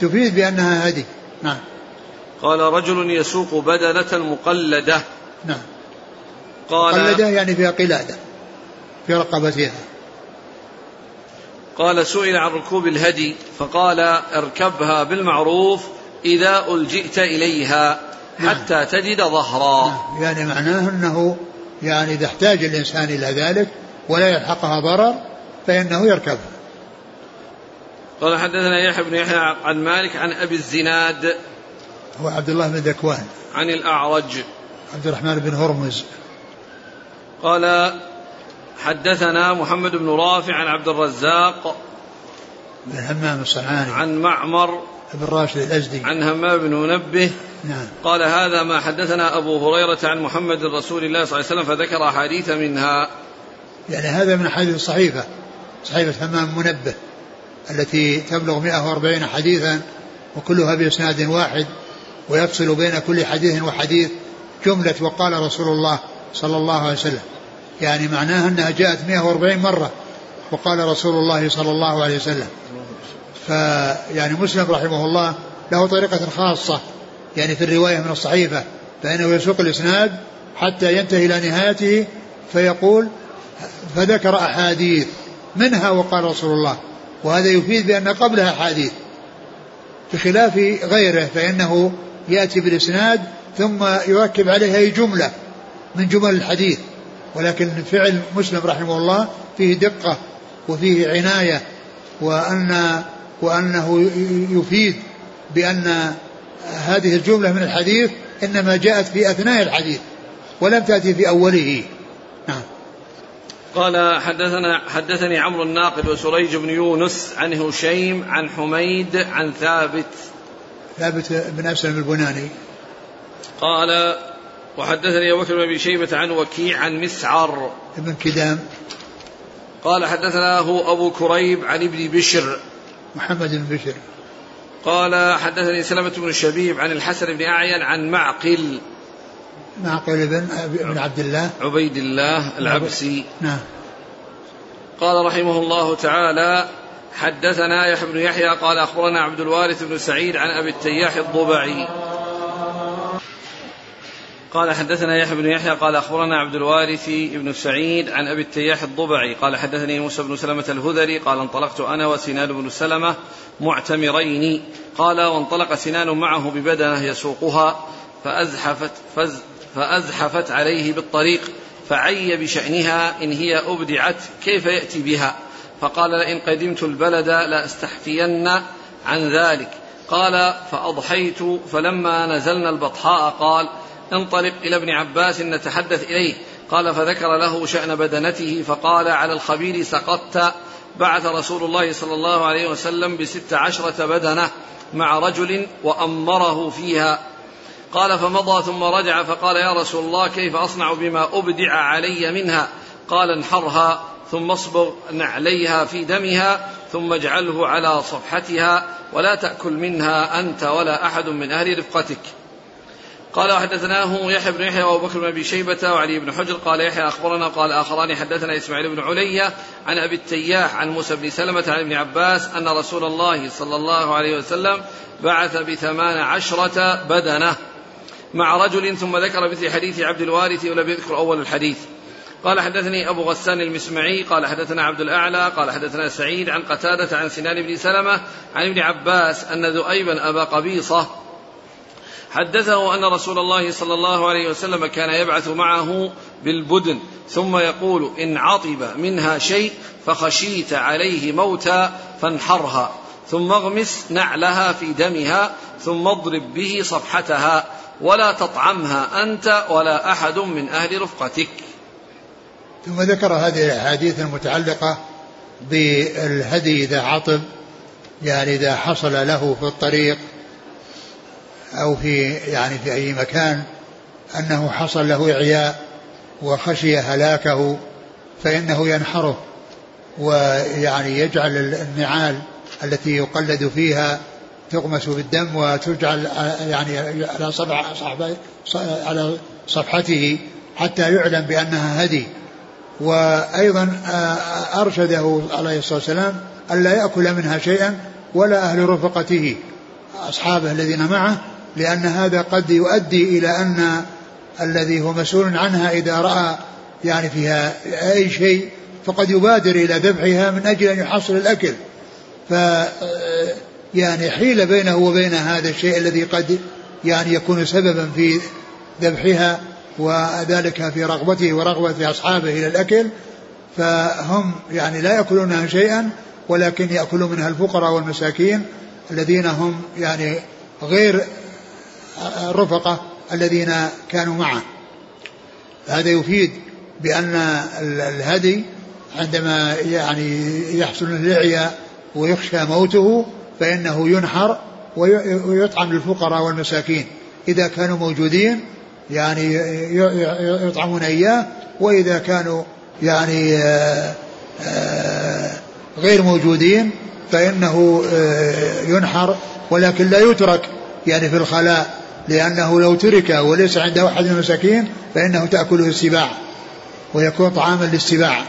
تفيد بأنها هدي. نعم. قال رجل يسوق بدنة مقلدة. نعم. قال مقلدة يعني فيها قلادة في رقبتها قال سئل عن ركوب الهدي فقال اركبها بالمعروف إذا ألجئت إليها نعم. حتى نعم. تجد ظهرا نعم. يعني معناه أنه يعني إذا احتاج الإنسان إلى ذلك ولا يلحقها ضرر فإنه يركبها قال حدثنا يحيى بن يحيى عن مالك عن أبي الزناد هو عبد الله بن ذكوان عن الأعرج عبد الرحمن بن هرمز قال حدثنا محمد بن رافع عن عبد الرزاق بن همام الصنعاني. عن معمر بن راشد الأزدي. عن همام بن منبه. نعم. قال هذا ما حدثنا أبو هريرة عن محمد رسول الله صلى الله عليه وسلم فذكر أحاديث منها. يعني هذا من حديث الصحيفة صحيفة همام منبه التي تبلغ 140 حديثا وكلها بإسناد واحد ويفصل بين كل حديث وحديث جملة وقال رسول الله صلى الله عليه وسلم. يعني معناها أنها جاءت 140 مرة وقال رسول الله صلى الله عليه وسلم. فيعني مسلم رحمه الله له طريقة خاصة يعني في الرواية من الصحيفة فإنه يسوق الإسناد حتى ينتهي إلى نهايته فيقول فذكر أحاديث منها وقال رسول الله. وهذا يفيد بأن قبلها أحاديث. بخلاف غيره فإنه يأتي بالإسناد ثم يركب عليها جملة. من جمل الحديث ولكن فعل مسلم رحمه الله فيه دقة وفيه عناية وأن وأنه يفيد بأن هذه الجملة من الحديث إنما جاءت في أثناء الحديث ولم تأتي في أوله. نعم. قال حدثنا حدثني عمرو الناقد وسريج بن يونس عن هشيم عن حميد عن ثابت. ثابت بن أسلم البناني. قال وحدثني أبو بكر بن أبي شيبة عن وكيع عن مسعر. ابن كدام. قال حدثنا هو أبو كريب عن ابن بشر. محمد بن بشر. قال حدثني سلمة بن شبيب عن الحسن بن أعين عن معقل. معقل بن بن عبد الله. عبيد الله العبسي. نعم. قال رحمه الله تعالى حدثنا يحيى بن يحيى قال أخبرنا عبد الوارث بن سعيد عن أبي التياح الضبعي. قال حدثنا يحيى بن يحيى قال أخبرنا عبد الوارث بن سعيد عن أبي التياح الضبعي قال حدثني موسى بن سلمة الهذري قال انطلقت أنا وسنان بن سلمة معتمرين قال وانطلق سنان معه ببدنة يسوقها فأزحفت فز فأزحفت عليه بالطريق فعي بشأنها إن هي أبدعت كيف يأتي بها فقال لئن قدمت البلد لأستحفين عن ذلك قال فأضحيت فلما نزلنا البطحاء قال انطلق إلى ابن عباس نتحدث إليه. قال فذكر له شأن بدنته فقال على الخبير سقطت. بعث رسول الله صلى الله عليه وسلم بست عشرة بدنة مع رجل وأمره فيها. قال فمضى ثم رجع فقال يا رسول الله كيف أصنع بما أبدع علي منها؟ قال انحرها ثم اصبغ نعليها في دمها ثم اجعله على صفحتها ولا تأكل منها أنت ولا أحد من أهل رفقتك. قال وحدثناه يحيى بن يحيى وابو بكر بن أبي شيبة وعلي بن حجر قال يحيى أخبرنا قال آخران حدثنا إسماعيل بن عليا عن أبي التياح عن موسى بن سلمة عن ابن عباس أن رسول الله صلى الله عليه وسلم بعث بثمان عشرة بدنة مع رجل ثم ذكر مثل حديث عبد الوارث ولم يذكر أول الحديث. قال حدثني أبو غسان المسمعي قال حدثنا عبد الأعلى قال حدثنا سعيد عن قتادة عن سنان بن سلمة عن ابن عباس أن ذؤيبا أبا قبيصة حدثه أن رسول الله صلى الله عليه وسلم كان يبعث معه بالبدن ثم يقول إن عطب منها شيء فخشيت عليه موتا فانحرها ثم اغمس نعلها في دمها ثم اضرب به صفحتها ولا تطعمها أنت ولا أحد من أهل رفقتك. ثم ذكر هذه الأحاديث المتعلقة بالهدي إذا عطب يعني إذا حصل له في الطريق أو في يعني في أي مكان أنه حصل له إعياء وخشي هلاكه فإنه ينحره ويعني يجعل النعال التي يقلد فيها تغمس بالدم وتجعل يعني على على صفحته حتى يعلم بأنها هدي. وأيضا أرشده عليه الصلاة والسلام ألا يأكل منها شيئا ولا أهل رفقته أصحابه الذين معه لأن هذا قد يؤدي إلى أن الذي هو مسؤول عنها إذا رأى يعني فيها أي شيء فقد يبادر إلى ذبحها من أجل أن يحصل الأكل. ف يعني حيل بينه وبين هذا الشيء الذي قد يعني يكون سببا في ذبحها وذلك في رغبته ورغبة أصحابه إلى الأكل. فهم يعني لا يأكلونها شيئا ولكن يأكل منها الفقراء والمساكين الذين هم يعني غير الرفقة الذين كانوا معه. هذا يفيد بأن الهدي عندما يعني يحصل الإعياء ويخشى موته فإنه ينحر ويطعم للفقراء والمساكين. إذا كانوا موجودين يعني يطعمون إياه وإذا كانوا يعني آه، آه، غير موجودين فإنه آه، ينحر ولكن لا يترك يعني في الخلاء. لأنه لو ترك وليس عنده أحد من المساكين فإنه تأكله السباع ويكون طعاما للسباع.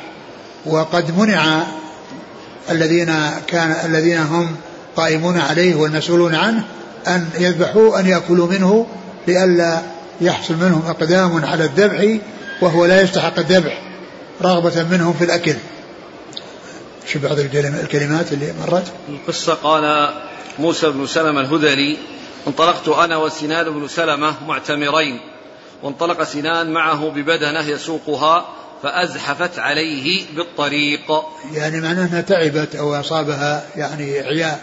وقد منع الذين كان الذين هم قائمون عليه والمسؤولون عنه أن يذبحوا أن يأكلوا منه لئلا يحصل منهم إقدام على الذبح وهو لا يستحق الذبح رغبة منهم في الأكل. شو بعض الكلمات اللي مرت. القصة قال موسى بن سلمة الهذلي انطلقت أنا وسنان بن سلمة معتمرين. وانطلق سنان معه ببدنة يسوقها فأزحفت عليه بالطريق. يعني معناه أنها تعبت أو أصابها يعني عياء.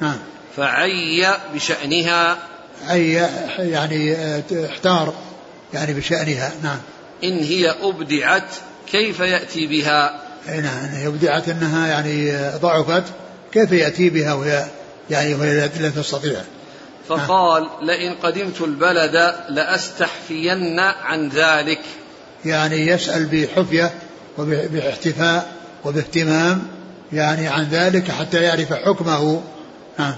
نعم. فعي بشأنها. عي يعني احتار يعني بشأنها. نعم. إن هي أبدعت كيف يأتي بها؟ نعم هي أبدعت أنها يعني ضعفت كيف يأتي بها وهي يعني وهي لا تستطيع؟ فقال لئن قدمت البلد لأستحفين عن ذلك. يعني يسأل بحفية وباحتفاء وباهتمام يعني عن ذلك حتى يعرف حكمه. نعم.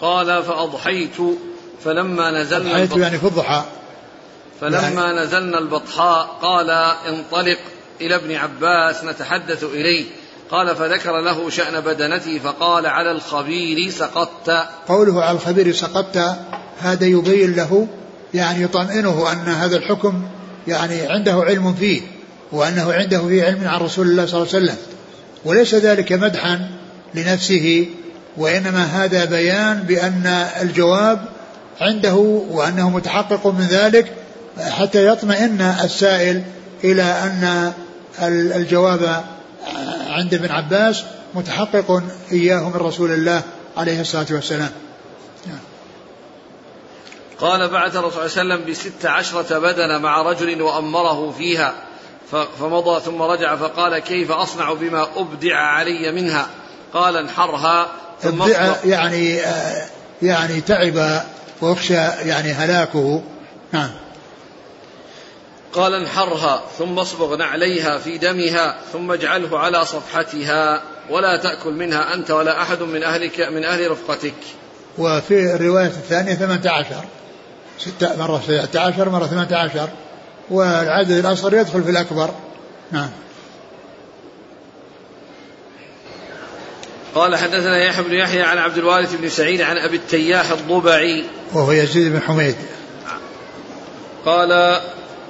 قال فأضحيت فلما نزلنا أضحيت يعني في الضحى. فلما يعني نزلنا البطحاء قال انطلق إلى ابن عباس نتحدث إليه. قال فذكر له شأن بدنته فقال على الخبير سقطت. قوله على الخبير سقطت هذا يبين له يعني يطمئنه أن هذا الحكم يعني عنده علم فيه وأنه عنده فيه علم عن رسول الله صلى الله عليه وسلم. وليس ذلك مدحا لنفسه وإنما هذا بيان بأن الجواب عنده وأنه متحقق من ذلك حتى يطمئن السائل إلى أن الجواب عند ابن عباس متحقق إياه من رسول الله عليه الصلاة والسلام. قال بعث الرسول صلى الله عليه وسلم بست عشرة بدنة مع رجل وأمره فيها فمضى ثم رجع فقال كيف أصنع بما أبدع علي منها؟ قال انحرها ثم أبدع يعني يعني تعب ويخشى يعني هلاكه. نعم. قال انحرها ثم اصبغ نعليها في دمها ثم اجعله على صفحتها ولا تأكل منها أنت ولا أحد من أهلك من أهل رفقتك. وفي الرواية الثانية ثمانية عشر ستة مرة ستة عشر مرة ثمانية عشر والعدد الأصغر يدخل في الأكبر. نعم. قال حدثنا يحيى بن يحيى عن عبد الوارث بن سعيد عن أبي التياح الضبعي. وهو يزيد بن حميد. قال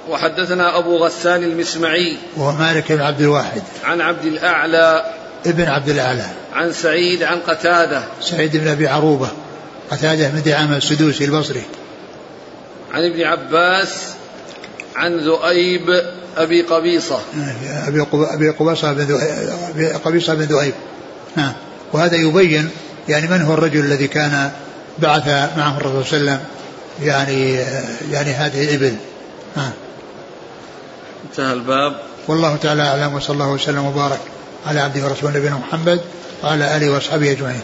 وحدثنا أبو غسان المسمعي وهو مالك بن عبد الواحد. عن عبد الأعلى ابن عبد الأعلى. عن سعيد عن قتادة. سعيد بن أبي عروبة. قتادة بن دعامة السدوسي البصري. عن ابن عباس عن ذؤيب أبي قبيصة. أبي أبي قبيصة بن قبيصة بن ذؤيب نعم. وهذا يبين يعني من هو الرجل الذي كان بعث معه الرسول صلى الله عليه وسلم يعني يعني هذه الإبل. نعم. انتهى الباب. والله تعالى أعلم وصلى الله وسلم وبارك على عبده ورسوله نبينا محمد وعلى آله وأصحابه أجمعين.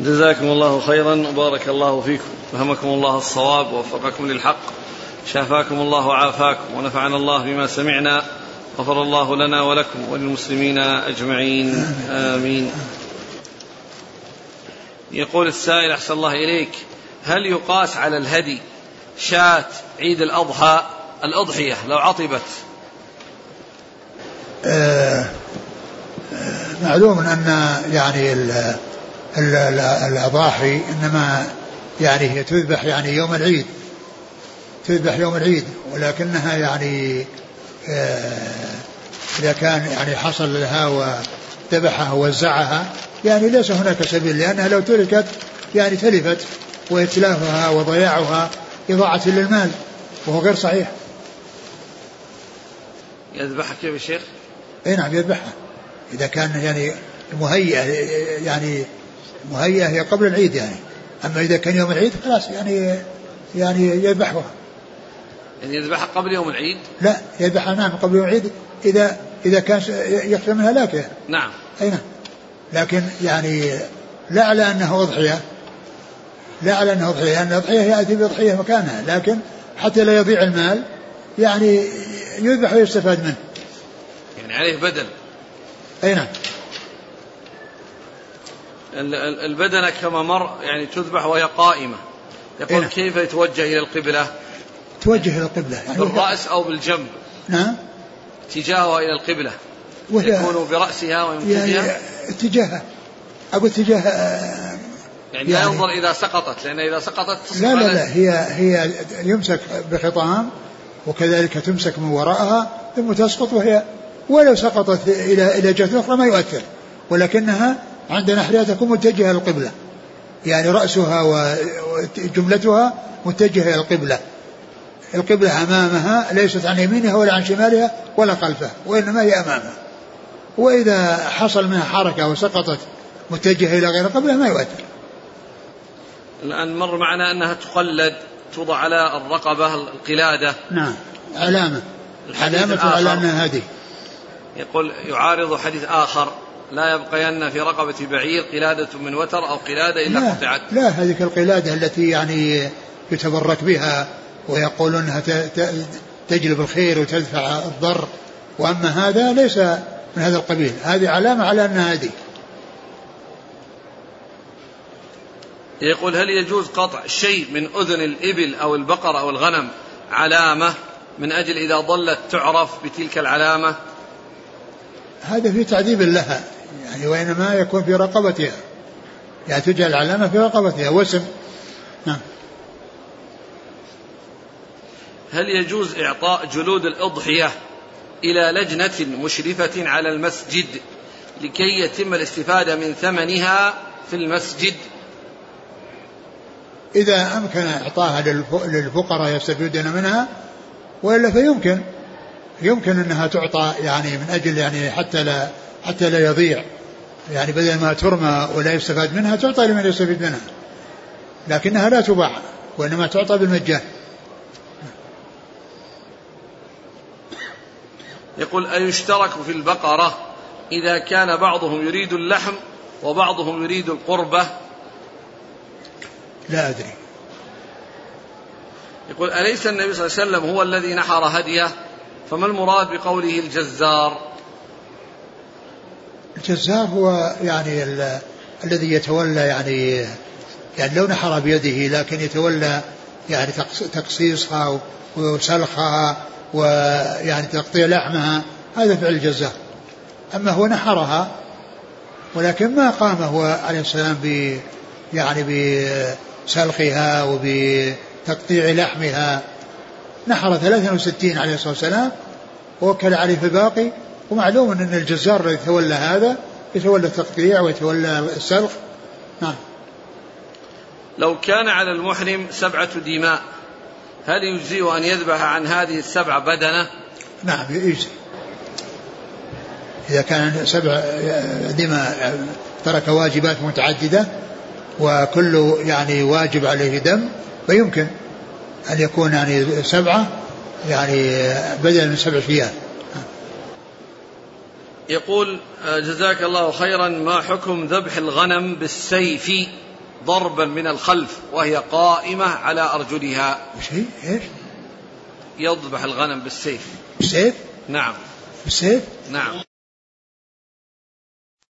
جزاكم الله خيرا وبارك الله فيكم. فهمكم الله الصواب ووفقكم للحق. شافاكم الله وعافاكم ونفعنا الله بما سمعنا. غفر الله لنا ولكم وللمسلمين أجمعين. آمين. يقول السائل أحسن الله إليك هل يقاس على الهدي شاة عيد الأضحى؟ الأضحية لو عطبت. آه معلوم أن يعني ال الأضاحي إنما يعني هي تذبح يعني يوم العيد تذبح يوم العيد ولكنها يعني آه، إذا كان يعني حصل لها وذبحها ووزعها يعني ليس هناك سبيل لأنها لو تركت يعني تلفت وإتلافها وضياعها إضاعة للمال وهو غير صحيح. يذبحها كيف يا شيخ؟ اي نعم يذبحها. إذا كان يعني مهيئة يعني مهيئة هي قبل العيد يعني. أما إذا كان يوم العيد خلاص يعني يعني يذبحها. يعني يذبحها قبل يوم العيد؟ لا يذبحها نعم قبل يوم العيد إذا إذا كان يخشى من هلاكه نعم. أي نعم. لكن يعني لا على انه أضحية. لا على انه أضحية لأن الأضحية ياتي باضحيه مكانها. لكن حتى لا يضيع المال يعني يذبح ويستفاد منه. يعني عليه بدل أي نعم. البدنة كما مر يعني تذبح وهي قائمة. يقول نعم. كيف يتوجه إلى القبلة؟ توجه إلى القبلة. يعني بالرأس أو بالجنب. نعم. اتجاهها إلى القبلة. وهي يكون برأسها ويمتدها يعني اتجاهها. أقول اتجاه يعني, يعني لا ينظر إذا سقطت لأن إذا سقطت لا لا لا. هي هي يمسك بخطام وكذلك تمسك من وراءها ثم تسقط وهي ولو سقطت إلى إلى جهة أخرى ما يؤثر. ولكنها عند نحرها تكون متجهة للقبلة يعني رأسها وجملتها متجهة إلى القبلة. القبلة أمامها ليست عن يمينها ولا عن شمالها ولا خلفها وإنما هي أمامها. وإذا حصل منها حركة وسقطت متجهة إلى غير القبلة ما يؤثر. الآن مر معنا أنها تقلد توضع على الرقبة القلادة. نعم. علامة. علامة على أنها هذه. يقول يعارض حديث آخر. لا يبقين في رقبة بعير قلادة من وتر أو قلادة إلا لا قطعت. لا هذه القلادة التي يعني يتبرك بها ويقول أنها تجلب الخير وتدفع الضر. وأما هذا ليس من هذا القبيل. هذه علامة على أنها هذه. يقول هل يجوز قطع شيء من أذن الإبل أو البقر أو الغنم علامة من أجل إذا ضلت تعرف بتلك العلامة؟ هذا في تعذيب لها يعني وإنما يكون في رقبتها. يعني تجعل علامة في رقبتها واسم نعم. هل يجوز إعطاء جلود الأضحية إلى لجنة مشرفة على المسجد لكي يتم الاستفادة من ثمنها في المسجد؟ إذا أمكن إعطاها للفقراء يستفيدون منها وإلا فيمكن. يمكن أنها تعطى يعني من أجل يعني حتى لا حتى لا يضيع. يعني بدل ما ترمى ولا يستفاد منها تعطى لمن يستفيد منها. لكنها لا تباع وإنما تعطى بالمجان. يقول أيشترك في البقرة إذا كان بعضهم يريد اللحم وبعضهم يريد القربة؟ لا أدري. يقول أليس النبي صلى الله عليه وسلم هو الذي نحر هديه؟ فما المراد بقوله الجزار؟ الجزار هو يعني الذي يتولى يعني يعني لو نحر بيده لكن يتولى يعني تقصيصها وسلخها ويعني تقطيع لحمها. هذا فعل الجزار. أما هو نحرها ولكن ما قام هو عليه السلام ب يعني بسلخها وبتقطيع لحمها. نحر 63 عليه الصلاة والسلام ووكل عليه في الباقي. ومعلوم أن الجزار الذي يتولى هذا يتولى التقطيع ويتولى السلخ. نعم. لو كان على المحرم سبعة دماء هل يجزئ أن يذبح عن هذه السبعة بدنة؟ نعم يجزي إذا كان سبع دماء ترك واجبات متعددة وكل يعني واجب عليه دم فيمكن أن يكون يعني سبعة يعني بدل من سبع فيال يقول جزاك الله خيرا ما حكم ذبح الغنم بالسيف ضربا من الخلف وهي قائمة على أرجلها؟ شيء إيش؟ يذبح الغنم بالسيف. بالسيف؟ نعم. بالسيف؟ نعم.